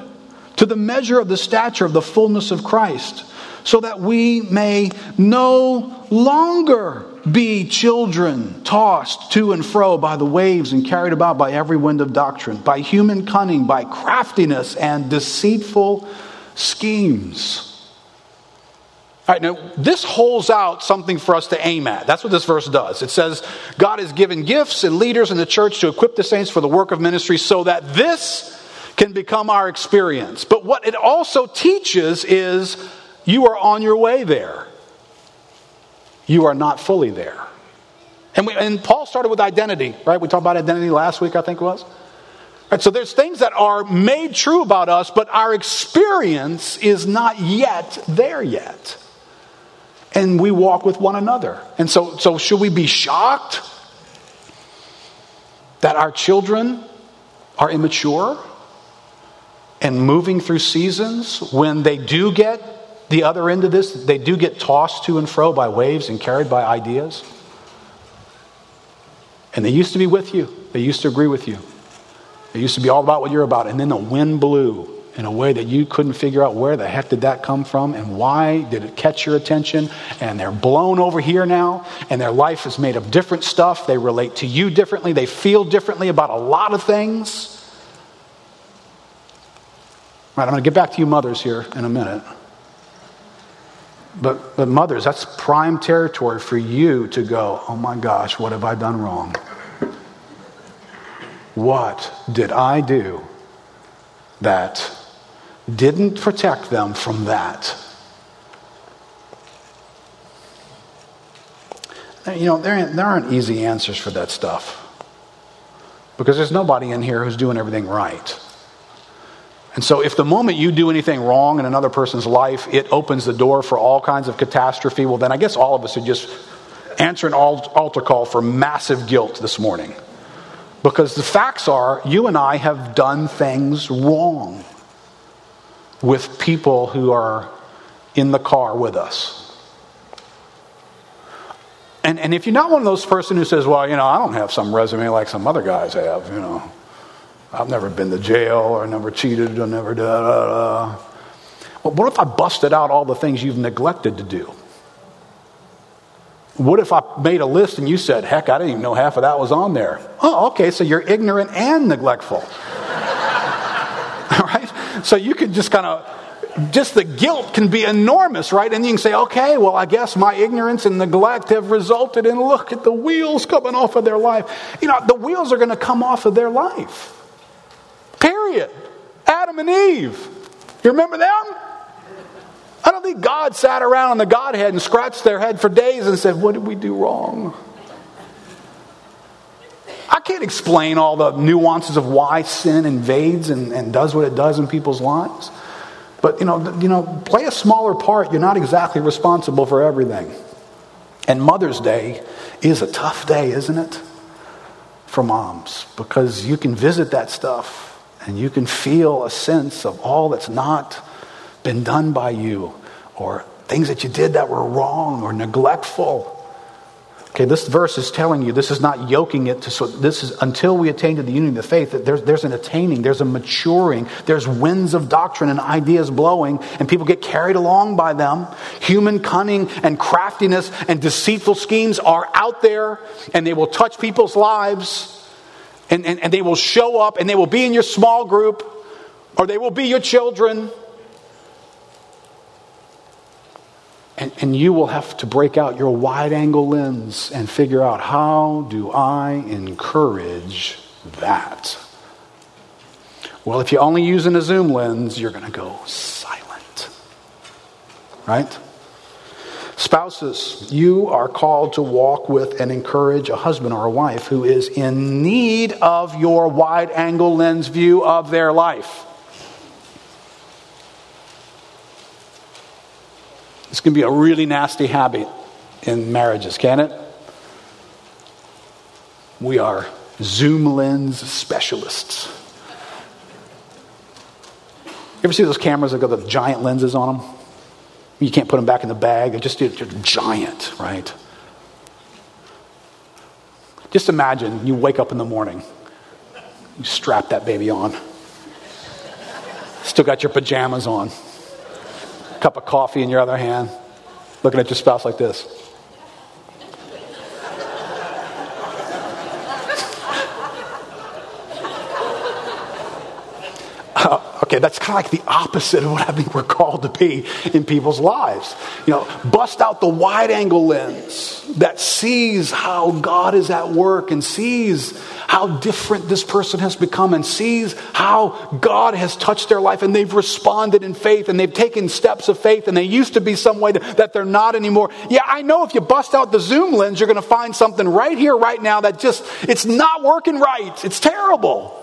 to the measure of the stature of the fullness of Christ, so that we may no longer be children tossed to and fro by the waves and carried about by every wind of doctrine, by human cunning, by craftiness and deceitful schemes. All right, now this holds out something for us to aim at. That's what this verse does. It says, God has given gifts and leaders in the church to equip the saints for the work of ministry so that this can become our experience. But what it also teaches is you are on your way there you are not fully there. And, we, and Paul started with identity, right? We talked about identity last week, I think it was. Right, so there's things that are made true about us, but our experience is not yet there yet. And we walk with one another. And so, so should we be shocked that our children are immature and moving through seasons when they do get the other end of this, they do get tossed to and fro by waves and carried by ideas. And they used to be with you, they used to agree with you. They used to be all about what you're about. And then the wind blew in a way that you couldn't figure out where the heck did that come from and why did it catch your attention. And they're blown over here now, and their life is made of different stuff. They relate to you differently, they feel differently about a lot of things. All right, I'm going to get back to you mothers here in a minute. But, but mothers, that's prime territory for you to go, oh my gosh, what have I done wrong? What did I do that didn't protect them from that? You know, there, there aren't easy answers for that stuff because there's nobody in here who's doing everything right. And so, if the moment you do anything wrong in another person's life, it opens the door for all kinds of catastrophe, well, then I guess all of us should just answer an altar call for massive guilt this morning. Because the facts are, you and I have done things wrong with people who are in the car with us. And, and if you're not one of those person who says, well, you know, I don't have some resume like some other guys have, you know, I've never been to jail or never cheated or never da da da. Well, what if I busted out all the things you've neglected to do? What if I made a list and you said, heck, I didn't even know half of that was on there? Oh, okay, so you're ignorant and neglectful. So you could just kind of, just the guilt can be enormous, right? And you can say, okay, well, I guess my ignorance and neglect have resulted in look at the wheels coming off of their life. You know, the wheels are going to come off of their life. Period. Adam and Eve. You remember them? I don't think God sat around on the Godhead and scratched their head for days and said, What did we do wrong? I can't explain all the nuances of why sin invades and, and does what it does in people's lives. But you know, you know, play a smaller part. You're not exactly responsible for everything. And Mother's Day is a tough day, isn't it? For moms, because you can visit that stuff and you can feel a sense of all that's not been done by you, or things that you did that were wrong or neglectful. Okay, this verse is telling you this is not yoking it to so this is until we attain to the unity of the faith that there's, there's an attaining, there's a maturing, there's winds of doctrine and ideas blowing, and people get carried along by them. Human cunning and craftiness and deceitful schemes are out there, and they will touch people's lives, and, and, and they will show up, and they will be in your small group, or they will be your children. And, and you will have to break out your wide angle lens and figure out how do I encourage that? Well, if you're only using a zoom lens, you're going to go silent. Right? Spouses, you are called to walk with and encourage a husband or a wife who is in need of your wide angle lens view of their life. This can be a really nasty habit in marriages, can it? We are zoom lens specialists. You ever see those cameras that got the giant lenses on them? You can't put them back in the bag. They're just, they're giant, right? Just imagine you wake up in the morning, you strap that baby on, still got your pajamas on cup of coffee in your other hand, looking at your spouse like this. Okay, that's kind of like the opposite of what I think we're called to be in people's lives. You know, bust out the wide angle lens that sees how God is at work and sees how different this person has become and sees how God has touched their life and they've responded in faith and they've taken steps of faith and they used to be some way that they're not anymore. Yeah, I know if you bust out the zoom lens, you're going to find something right here, right now that just, it's not working right. It's terrible.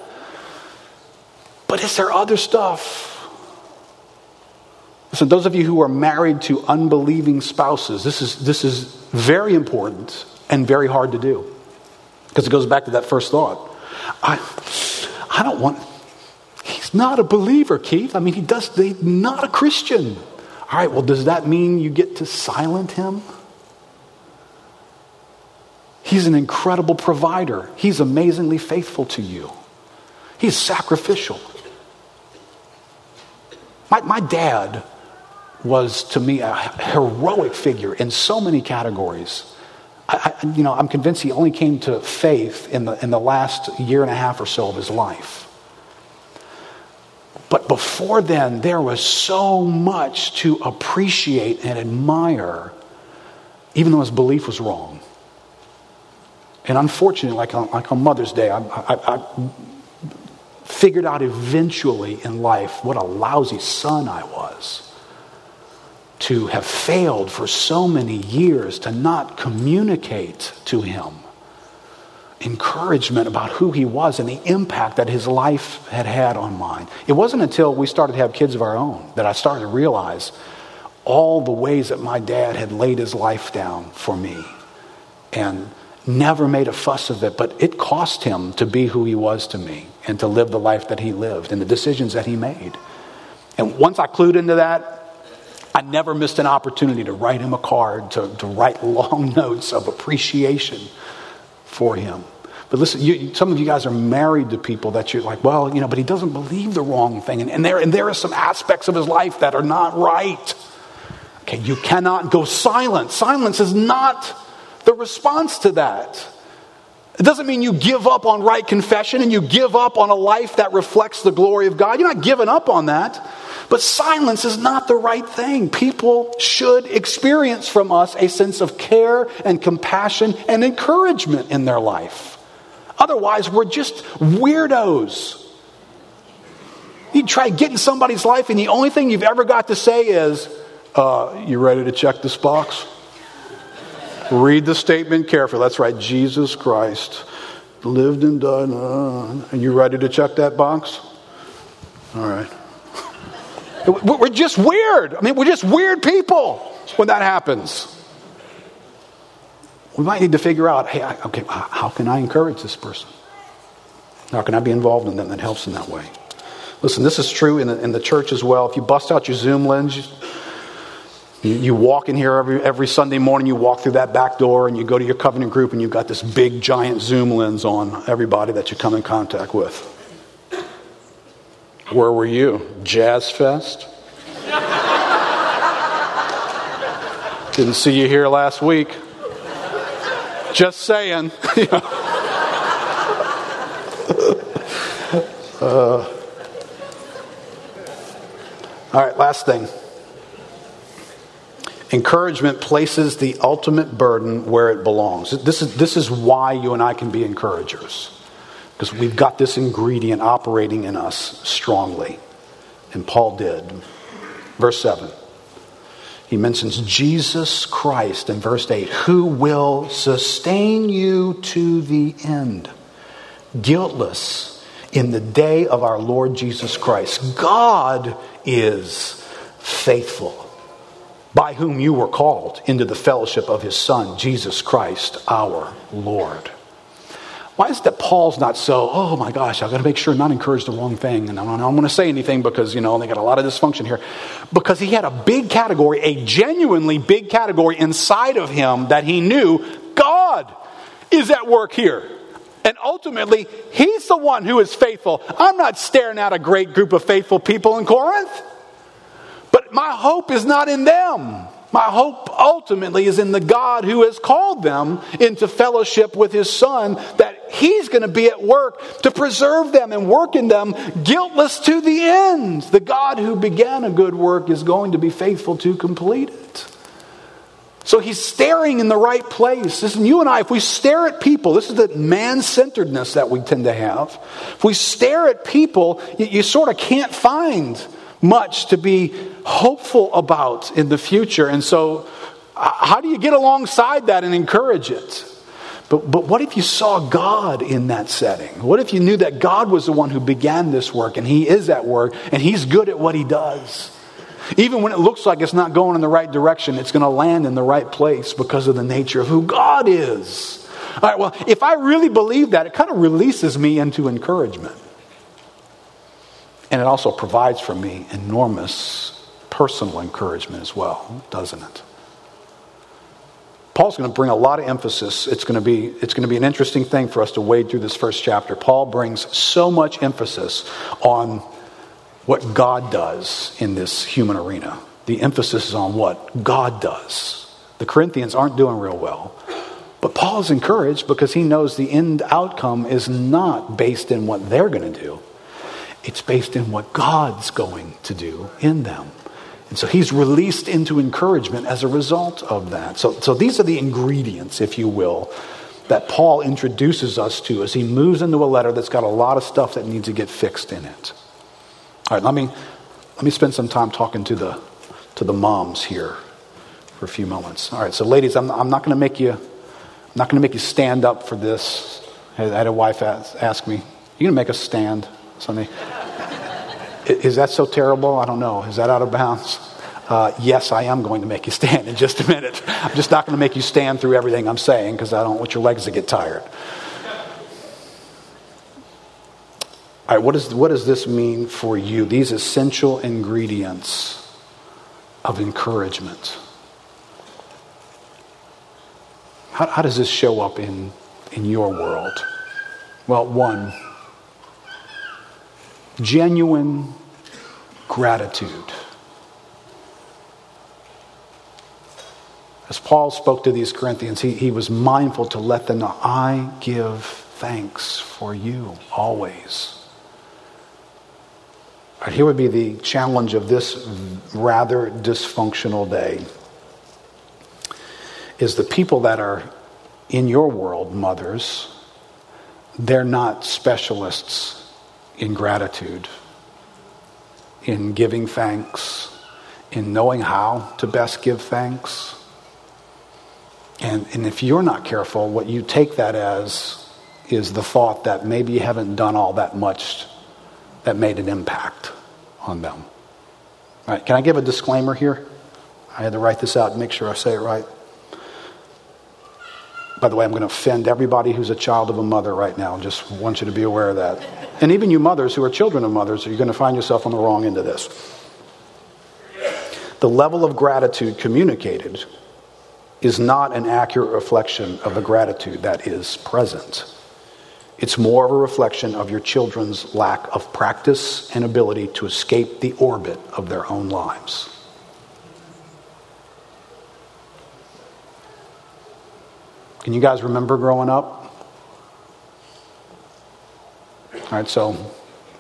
But is there other stuff? So, those of you who are married to unbelieving spouses, this is, this is very important and very hard to do. Because it goes back to that first thought. I, I don't want, he's not a believer, Keith. I mean, he does, he's not a Christian. All right, well, does that mean you get to silent him? He's an incredible provider. He's amazingly faithful to you. He's sacrificial. My, my dad was to me a heroic figure in so many categories. I, I, you know, I'm convinced he only came to faith in the, in the last year and a half or so of his life. But before then, there was so much to appreciate and admire, even though his belief was wrong. And unfortunately, like on, like on Mother's Day, I, I, I figured out eventually in life what a lousy son I was to have failed for so many years to not communicate to him encouragement about who he was and the impact that his life had had on mine. It wasn't until we started to have kids of our own that I started to realize all the ways that my dad had laid his life down for me and never made a fuss of it, but it cost him to be who he was to me and to live the life that he lived and the decisions that he made. And once I clued into that, I never missed an opportunity to write him a card, to, to write long notes of appreciation for him. But listen, you, some of you guys are married to people that you're like, well, you know, but he doesn't believe the wrong thing. And, and, there, and there are some aspects of his life that are not right. Okay, you cannot go silent. Silence is not the response to that. It doesn't mean you give up on right confession and you give up on a life that reflects the glory of God. You're not giving up on that. But silence is not the right thing. People should experience from us a sense of care and compassion and encouragement in their life. Otherwise, we're just weirdos. You try getting somebody's life, and the only thing you've ever got to say is, uh, You ready to check this box? Read the statement carefully. That's right, Jesus Christ lived and died. And you ready to check that box? All right. We're just weird. I mean, we're just weird people when that happens. We might need to figure out hey, okay, how can I encourage this person? How can I be involved in them that helps in that way? Listen, this is true in the, in the church as well. If you bust out your Zoom lens, You, walk in here every, every Sunday morning, you walk through that back door, and you go to your covenant group, and you've got this big, giant zoom lens on everybody that you come in contact with. Where were you? Jazz Fest? Didn't see you here last week. Just saying. uh, all right, last thing. Encouragement places the ultimate burden where it belongs. This is, this is why you and I can be encouragers, because we've got this ingredient operating in us strongly. And Paul did. Verse 7. He mentions Jesus Christ in verse 8, who will sustain you to the end, guiltless in the day of our Lord Jesus Christ. God is faithful by whom you were called into the fellowship of his Son, Jesus Christ, our Lord. Why is it that Paul's not so, oh my gosh, I've got to make sure I'm not encouraged the wrong thing, and I don't, I don't want to say anything because, you know, they got a lot of dysfunction here. Because he had a big category, a genuinely big category inside of him that he knew God is at work here. And ultimately, he's the one who is faithful. I'm not staring at a great group of faithful people in Corinth. My hope is not in them. My hope ultimately is in the God who has called them into fellowship with his Son, that he's going to be at work to preserve them and work in them guiltless to the end. The God who began a good work is going to be faithful to complete it. So he's staring in the right place. Listen, you and I, if we stare at people, this is the man centeredness that we tend to have. If we stare at people, you, you sort of can't find much to be hopeful about in the future. And so, how do you get alongside that and encourage it? But, but what if you saw God in that setting? What if you knew that God was the one who began this work and He is at work and He's good at what He does? Even when it looks like it's not going in the right direction, it's going to land in the right place because of the nature of who God is. All right, well, if I really believe that, it kind of releases me into encouragement. And it also provides for me enormous personal encouragement as well, doesn't it? Paul's going to bring a lot of emphasis. It's going to be, it's going to be an interesting thing for us to wade through this first chapter. Paul brings so much emphasis on what God does in this human arena. The emphasis is on what God does. The Corinthians aren't doing real well. But Paul's encouraged because he knows the end outcome is not based in what they're going to do. It's based in what God's going to do in them. And so he's released into encouragement as a result of that. So, so these are the ingredients, if you will, that Paul introduces us to as he moves into a letter that's got a lot of stuff that needs to get fixed in it. All right, let me, let me spend some time talking to the, to the moms here for a few moments. All right, so ladies, I'm, I'm not going to make you, I'm not going to make you stand up for this. I had a wife ask, me, "You going to make us stand?" Sunday. Is that so terrible? I don't know. Is that out of bounds? Uh, yes, I am going to make you stand in just a minute. I'm just not going to make you stand through everything I'm saying because I don't want your legs to get tired. All right, what, is, what does this mean for you? These essential ingredients of encouragement. How, how does this show up in, in your world? Well, one, genuine gratitude. As Paul spoke to these Corinthians, he, he was mindful to let them know, I give thanks for you always. Right, here would be the challenge of this rather dysfunctional day is the people that are in your world, mothers, they're not specialists in gratitude, in giving thanks, in knowing how to best give thanks. And, and if you're not careful, what you take that as is the thought that maybe you haven't done all that much that made an impact on them. All right, can I give a disclaimer here? I had to write this out and make sure I say it right. By the way, I'm going to offend everybody who's a child of a mother right now. Just want you to be aware of that. And even you mothers who are children of mothers, you're going to find yourself on the wrong end of this. the level of gratitude communicated is not an accurate reflection of the gratitude that is present. It's more of a reflection of your children's lack of practice and ability to escape the orbit of their own lives. Can you guys remember growing up? All right, so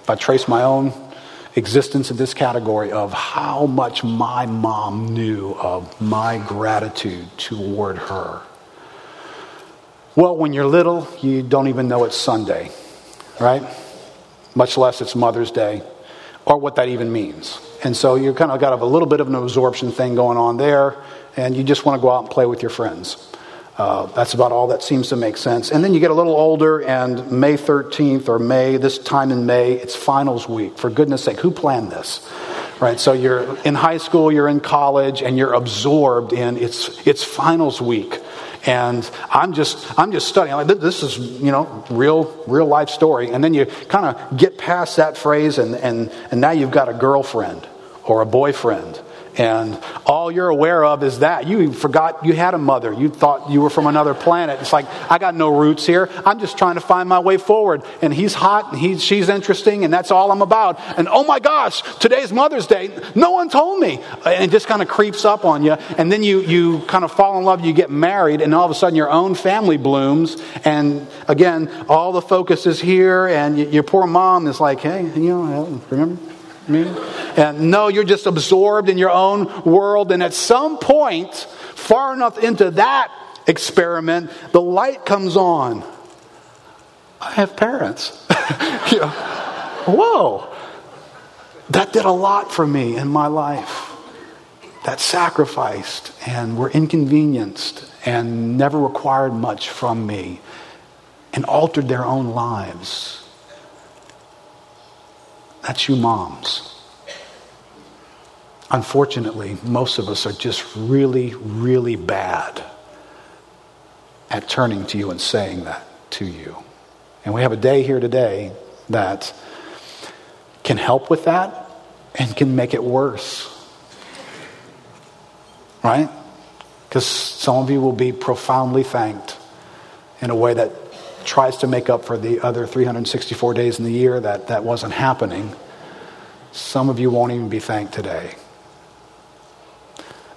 if I trace my own existence in this category of how much my mom knew of my gratitude toward her. Well, when you're little, you don't even know it's Sunday, right? Much less it's Mother's Day or what that even means. And so you're kind of got a little bit of an absorption thing going on there, and you just want to go out and play with your friends. Uh, that's about all that seems to make sense. And then you get a little older, and May 13th or May, this time in May, it's finals week. For goodness sake, who planned this? Right? So you're in high school, you're in college, and you're absorbed in it's, it's finals week. And I'm just, I'm just studying. Like, this is, you know, real, real life story. And then you kind of get past that phrase, and, and, and now you've got a girlfriend or a boyfriend and all you're aware of is that. You forgot you had a mother. You thought you were from another planet. It's like, I got no roots here. I'm just trying to find my way forward. And he's hot, and he's, she's interesting, and that's all I'm about. And oh my gosh, today's Mother's Day. No one told me. And it just kind of creeps up on you. And then you, you kind of fall in love, you get married, and all of a sudden your own family blooms. And again, all the focus is here, and your poor mom is like, hey, you know, remember? And no, you're just absorbed in your own world. And at some point, far enough into that experiment, the light comes on. I have parents. you know, whoa. That did a lot for me in my life. That sacrificed and were inconvenienced and never required much from me and altered their own lives. That's you moms. Unfortunately, most of us are just really, really bad at turning to you and saying that to you. And we have a day here today that can help with that and can make it worse. Right? Because some of you will be profoundly thanked in a way that tries to make up for the other 364 days in the year that that wasn't happening. Some of you won't even be thanked today.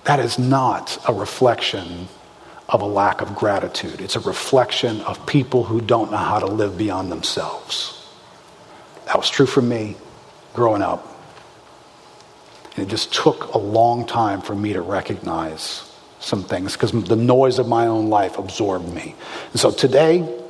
That is not a reflection of a lack of gratitude. It's a reflection of people who don't know how to live beyond themselves. That was true for me growing up. And it just took a long time for me to recognize some things because the noise of my own life absorbed me. And so today,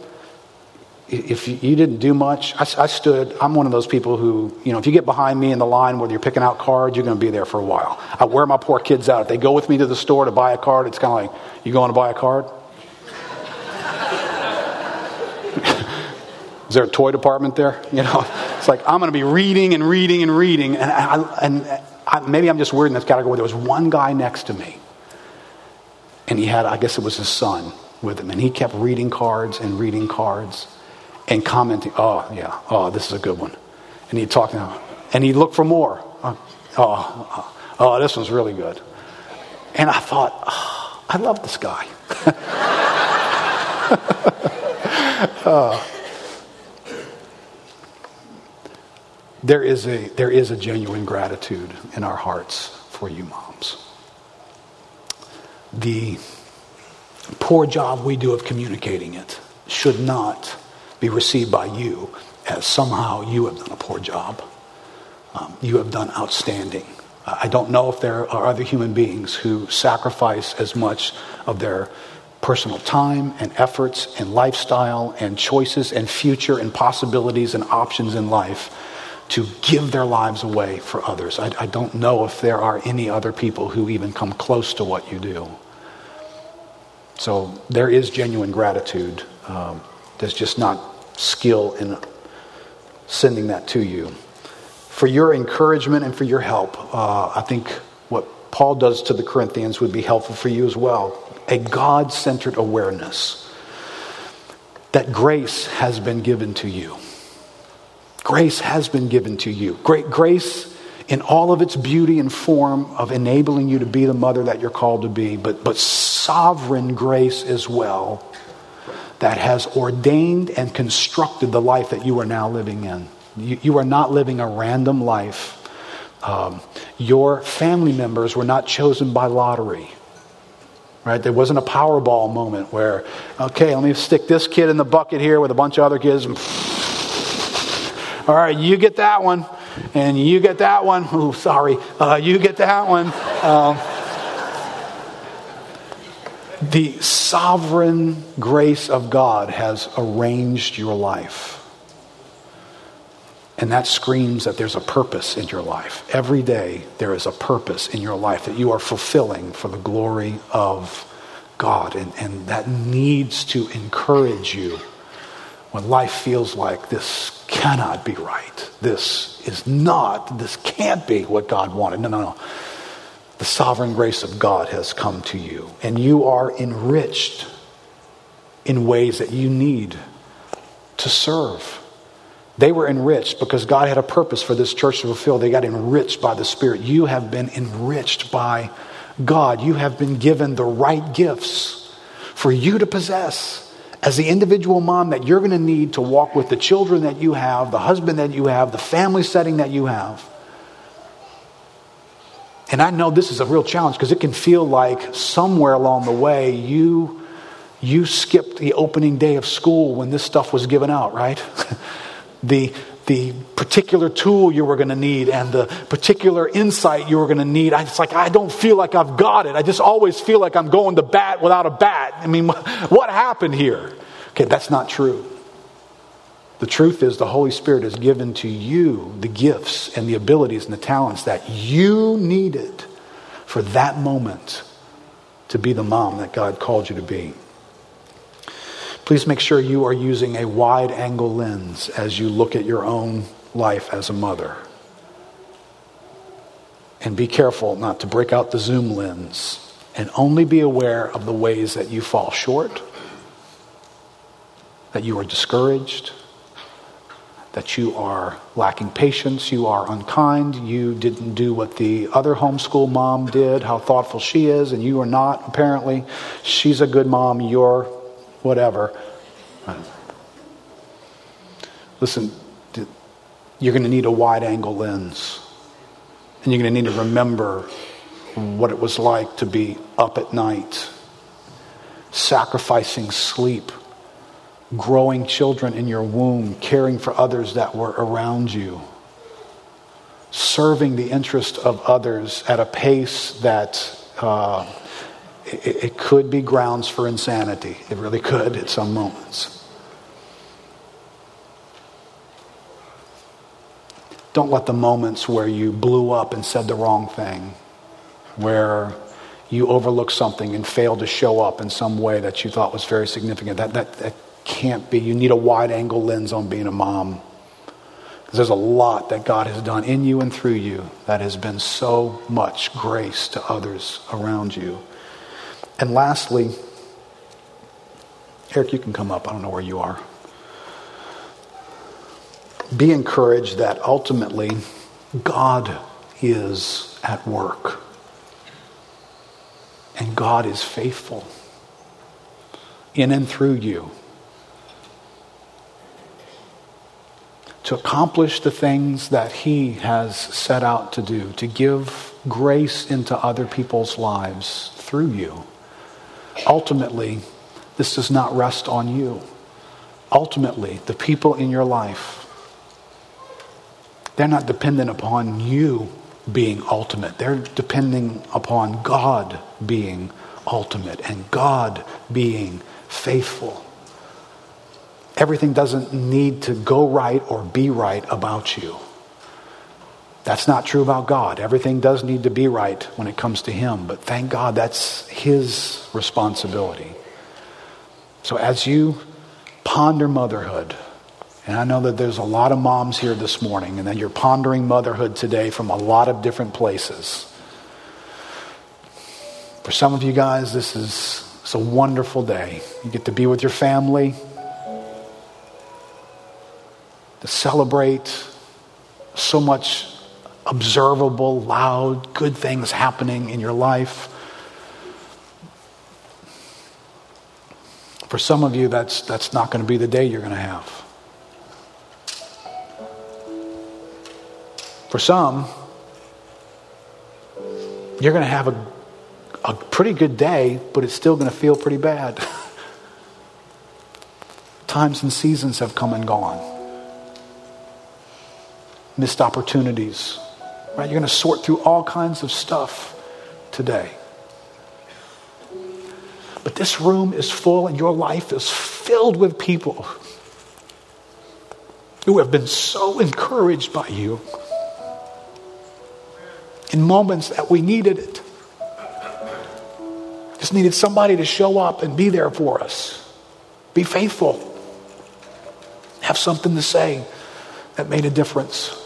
if you didn't do much, I, I, stood. I'm one of those people who, you know, if you get behind me in the line, whether you're picking out cards, you're going to be there for a while. I wear my poor kids out. If they go with me to the store to buy a card, it's kind of like, you going to buy a card? Is there a toy department there? You know, it's like I'm going to be reading and reading and reading, and, I, and I, maybe I'm just weird in this category. There was one guy next to me, and he had, I guess it was his son with him, and he kept reading cards and reading cards and commenting, oh, yeah, oh, this is a good one. And he'd talk and he'd look for more. Oh, oh, oh, this one's really good. And I thought, oh, I love this guy. uh, there, is a, there is a genuine gratitude in our hearts for you, moms. The poor job we do of communicating it should not be received by you as somehow you have done a poor job. Um, you have done outstanding. I don't know if there are other human beings who sacrifice as much of their personal time and efforts and lifestyle and choices and future and possibilities and options in life to give their lives away for others. I, I don't know if there are any other people who even come close to what you do. So there is genuine gratitude. Um, there's just not skill in sending that to you. For your encouragement and for your help, uh, I think what Paul does to the Corinthians would be helpful for you as well. A God centered awareness that grace has been given to you. Grace has been given to you. Great grace in all of its beauty and form of enabling you to be the mother that you're called to be, but, but sovereign grace as well that has ordained and constructed the life that you are now living in. You, you are not living a random life. Um, your family members were not chosen by lottery. Right? There wasn't a Powerball moment where, okay, let me stick this kid in the bucket here with a bunch of other kids. All right, you get that one, and you get that one. Oh, sorry, uh, you get that one. Uh, the sovereign grace of God has arranged your life. And that screams that there's a purpose in your life. Every day, there is a purpose in your life that you are fulfilling for the glory of God. And, and that needs to encourage you when life feels like this cannot be right. This is not, this can't be what God wanted. No, no, no. The sovereign grace of God has come to you, and you are enriched in ways that you need to serve. They were enriched because God had a purpose for this church to fulfill. They got enriched by the Spirit. You have been enriched by God. You have been given the right gifts for you to possess as the individual mom that you're going to need to walk with the children that you have, the husband that you have, the family setting that you have. And I know this is a real challenge because it can feel like somewhere along the way you you skipped the opening day of school when this stuff was given out, right? the the particular tool you were going to need and the particular insight you were going to need. It's like, I don't feel like I've got it. I just always feel like I'm going to bat without a bat. I mean, what happened here? Okay, that's not true. The truth is, the Holy Spirit has given to you the gifts and the abilities and the talents that you needed for that moment to be the mom that God called you to be. Please make sure you are using a wide angle lens as you look at your own life as a mother. And be careful not to break out the zoom lens and only be aware of the ways that you fall short, that you are discouraged, that you are lacking patience, you are unkind, you didn't do what the other homeschool mom did, how thoughtful she is, and you are not, apparently. She's a good mom, you're whatever. Listen, you're going to need a wide angle lens. And you're going to need to remember what it was like to be up at night, sacrificing sleep, growing children in your womb, caring for others that were around you, serving the interest of others at a pace that uh, it, it could be grounds for insanity. It really could at some moments. Don't let the moments where you blew up and said the wrong thing, where you overlooked something and failed to show up in some way that you thought was very significant, that, that, that can't be. You need a wide angle lens on being a mom. Because there's a lot that God has done in you and through you that has been so much grace to others around you. And lastly, Eric, you can come up. I don't know where you are. Be encouraged that ultimately God is at work. And God is faithful in and through you to accomplish the things that He has set out to do, to give grace into other people's lives through you. Ultimately, this does not rest on you. Ultimately, the people in your life, they're not dependent upon you being ultimate. They're depending upon God being ultimate and God being faithful. Everything doesn't need to go right or be right about you. That's not true about God. Everything does need to be right when it comes to Him, but thank God that's His responsibility. So as you ponder motherhood, and I know that there's a lot of moms here this morning, and that you're pondering motherhood today from a lot of different places. For some of you guys, this is it's a wonderful day. You get to be with your family, to celebrate so much observable, loud, good things happening in your life. For some of you, that's, that's not going to be the day you're going to have. For some, you're going to have a, a pretty good day, but it's still going to feel pretty bad. Times and seasons have come and gone. Missed opportunities. Right? You're going to sort through all kinds of stuff today. But this room is full and your life is filled with people who have been so encouraged by you in moments that we needed it. Just needed somebody to show up and be there for us. Be faithful. Have something to say that made a difference.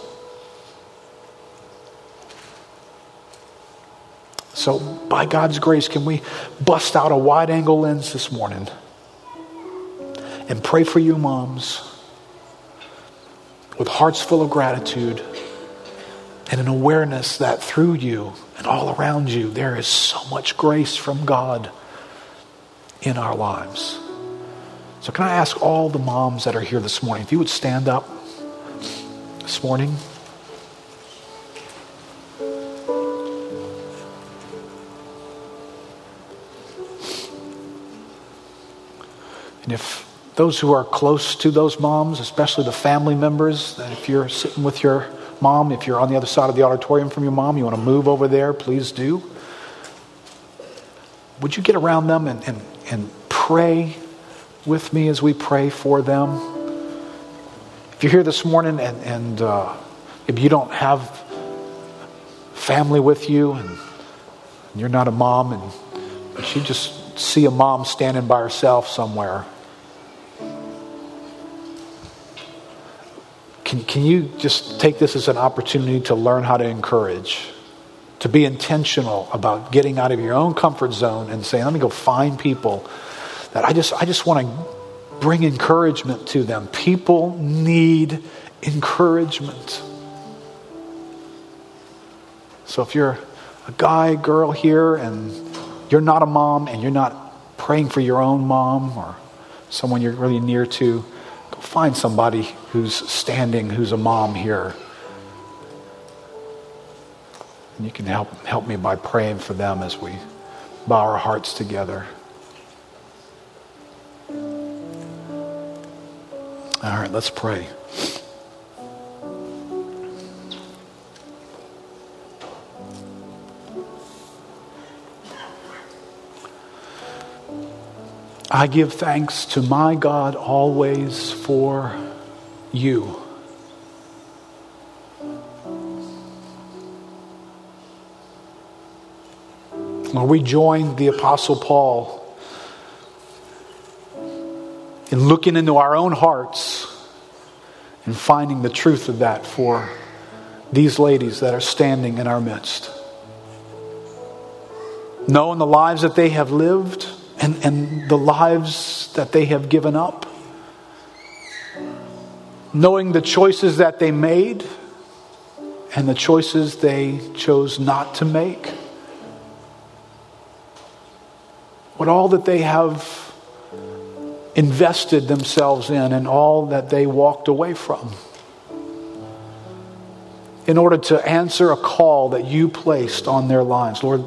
So, by God's grace, can we bust out a wide angle lens this morning and pray for you, moms, with hearts full of gratitude and an awareness that through you and all around you, there is so much grace from God in our lives. So, can I ask all the moms that are here this morning, if you would stand up this morning? If those who are close to those moms, especially the family members, that if you're sitting with your mom, if you're on the other side of the auditorium from your mom, you want to move over there, please do. Would you get around them and, and, and pray with me as we pray for them? If you're here this morning and, and uh, if you don't have family with you and, and you're not a mom and you just see a mom standing by herself somewhere, Can, can you just take this as an opportunity to learn how to encourage? To be intentional about getting out of your own comfort zone and saying, let me go find people that I just, I just want to bring encouragement to them. People need encouragement. So if you're a guy, girl here, and you're not a mom and you're not praying for your own mom or someone you're really near to, find somebody who's standing, who's a mom here. And you can help, help me by praying for them as we bow our hearts together. All right, let's pray. I give thanks to my God always for you. Lord, we join the Apostle Paul in looking into our own hearts and finding the truth of that for these ladies that are standing in our midst. Knowing the lives that they have lived and, and the lives that they have given up, knowing the choices that they made and the choices they chose not to make. What all that they have invested themselves in and all that they walked away from in order to answer a call that you placed on their lives. Lord,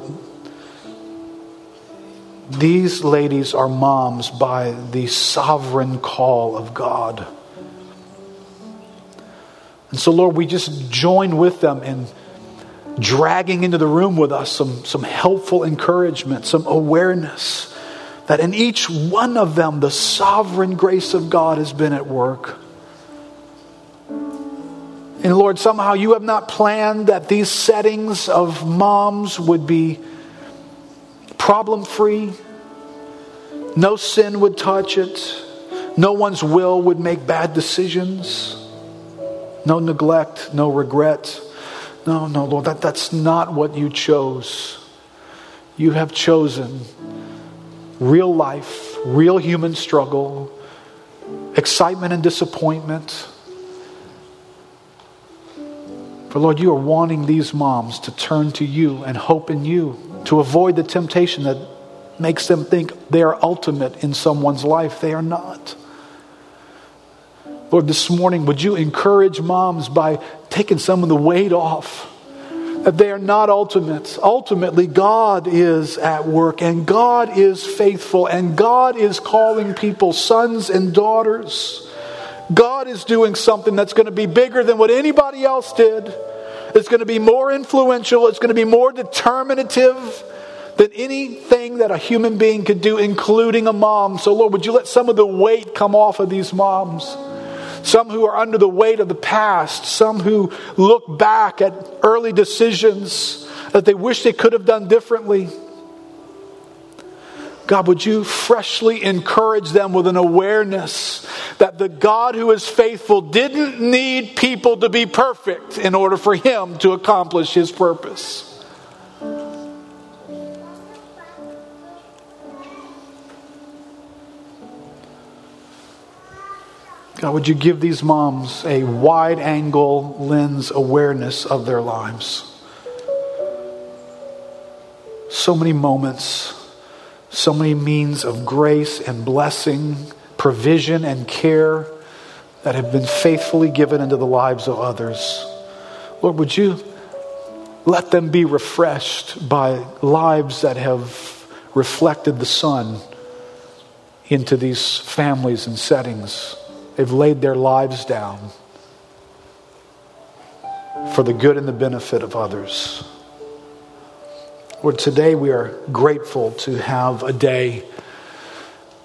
these ladies are moms by the sovereign call of God. And so, Lord, we just join with them in dragging into the room with us some, some helpful encouragement, some awareness that in each one of them, the sovereign grace of God has been at work. And Lord, somehow you have not planned that these settings of moms would be problem free. No sin would touch it. No one's will would make bad decisions. No neglect, no regret. No, no, Lord, that, that's not what you chose. You have chosen real life, real human struggle, excitement and disappointment. For Lord, you are wanting these moms to turn to you and hope in you, to avoid the temptation that makes them think they are ultimate in someone's life. They are not. Lord, this morning, would you encourage moms by taking some of the weight off? That they are not ultimate. Ultimately, God is at work and God is faithful and God is calling people sons and daughters. God is doing something that's going to be bigger than what anybody else did. It's going to be more influential. It's going to be more determinative than anything that a human being could do, including a mom. So, Lord, would you let some of the weight come off of these moms? Some who are under the weight of the past, some who look back at early decisions that they wish they could have done differently. God, would you freshly encourage them with an awareness that the God who is faithful didn't need people to be perfect in order for him to accomplish his purpose? God, would you give these moms a wide angle lens awareness of their lives? So many moments so many means of grace and blessing, provision and care that have been faithfully given into the lives of others. Lord, would you let them be refreshed by lives that have reflected the sun into these families and settings? They've laid their lives down for the good and the benefit of others. Lord, today we are grateful to have a day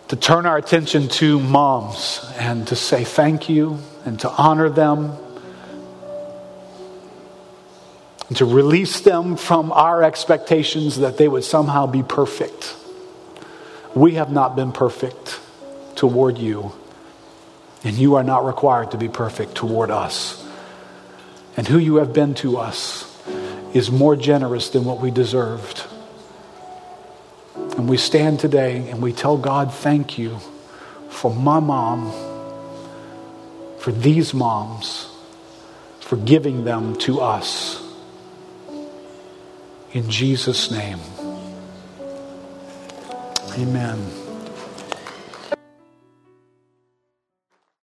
to turn our attention to moms and to say thank you and to honor them and to release them from our expectations that they would somehow be perfect. We have not been perfect toward you, and you are not required to be perfect toward us. And who you have been to us is more generous than what we deserved. And we stand today and we tell God, thank you for my mom, for these moms, for giving them to us. In Jesus' name. Amen.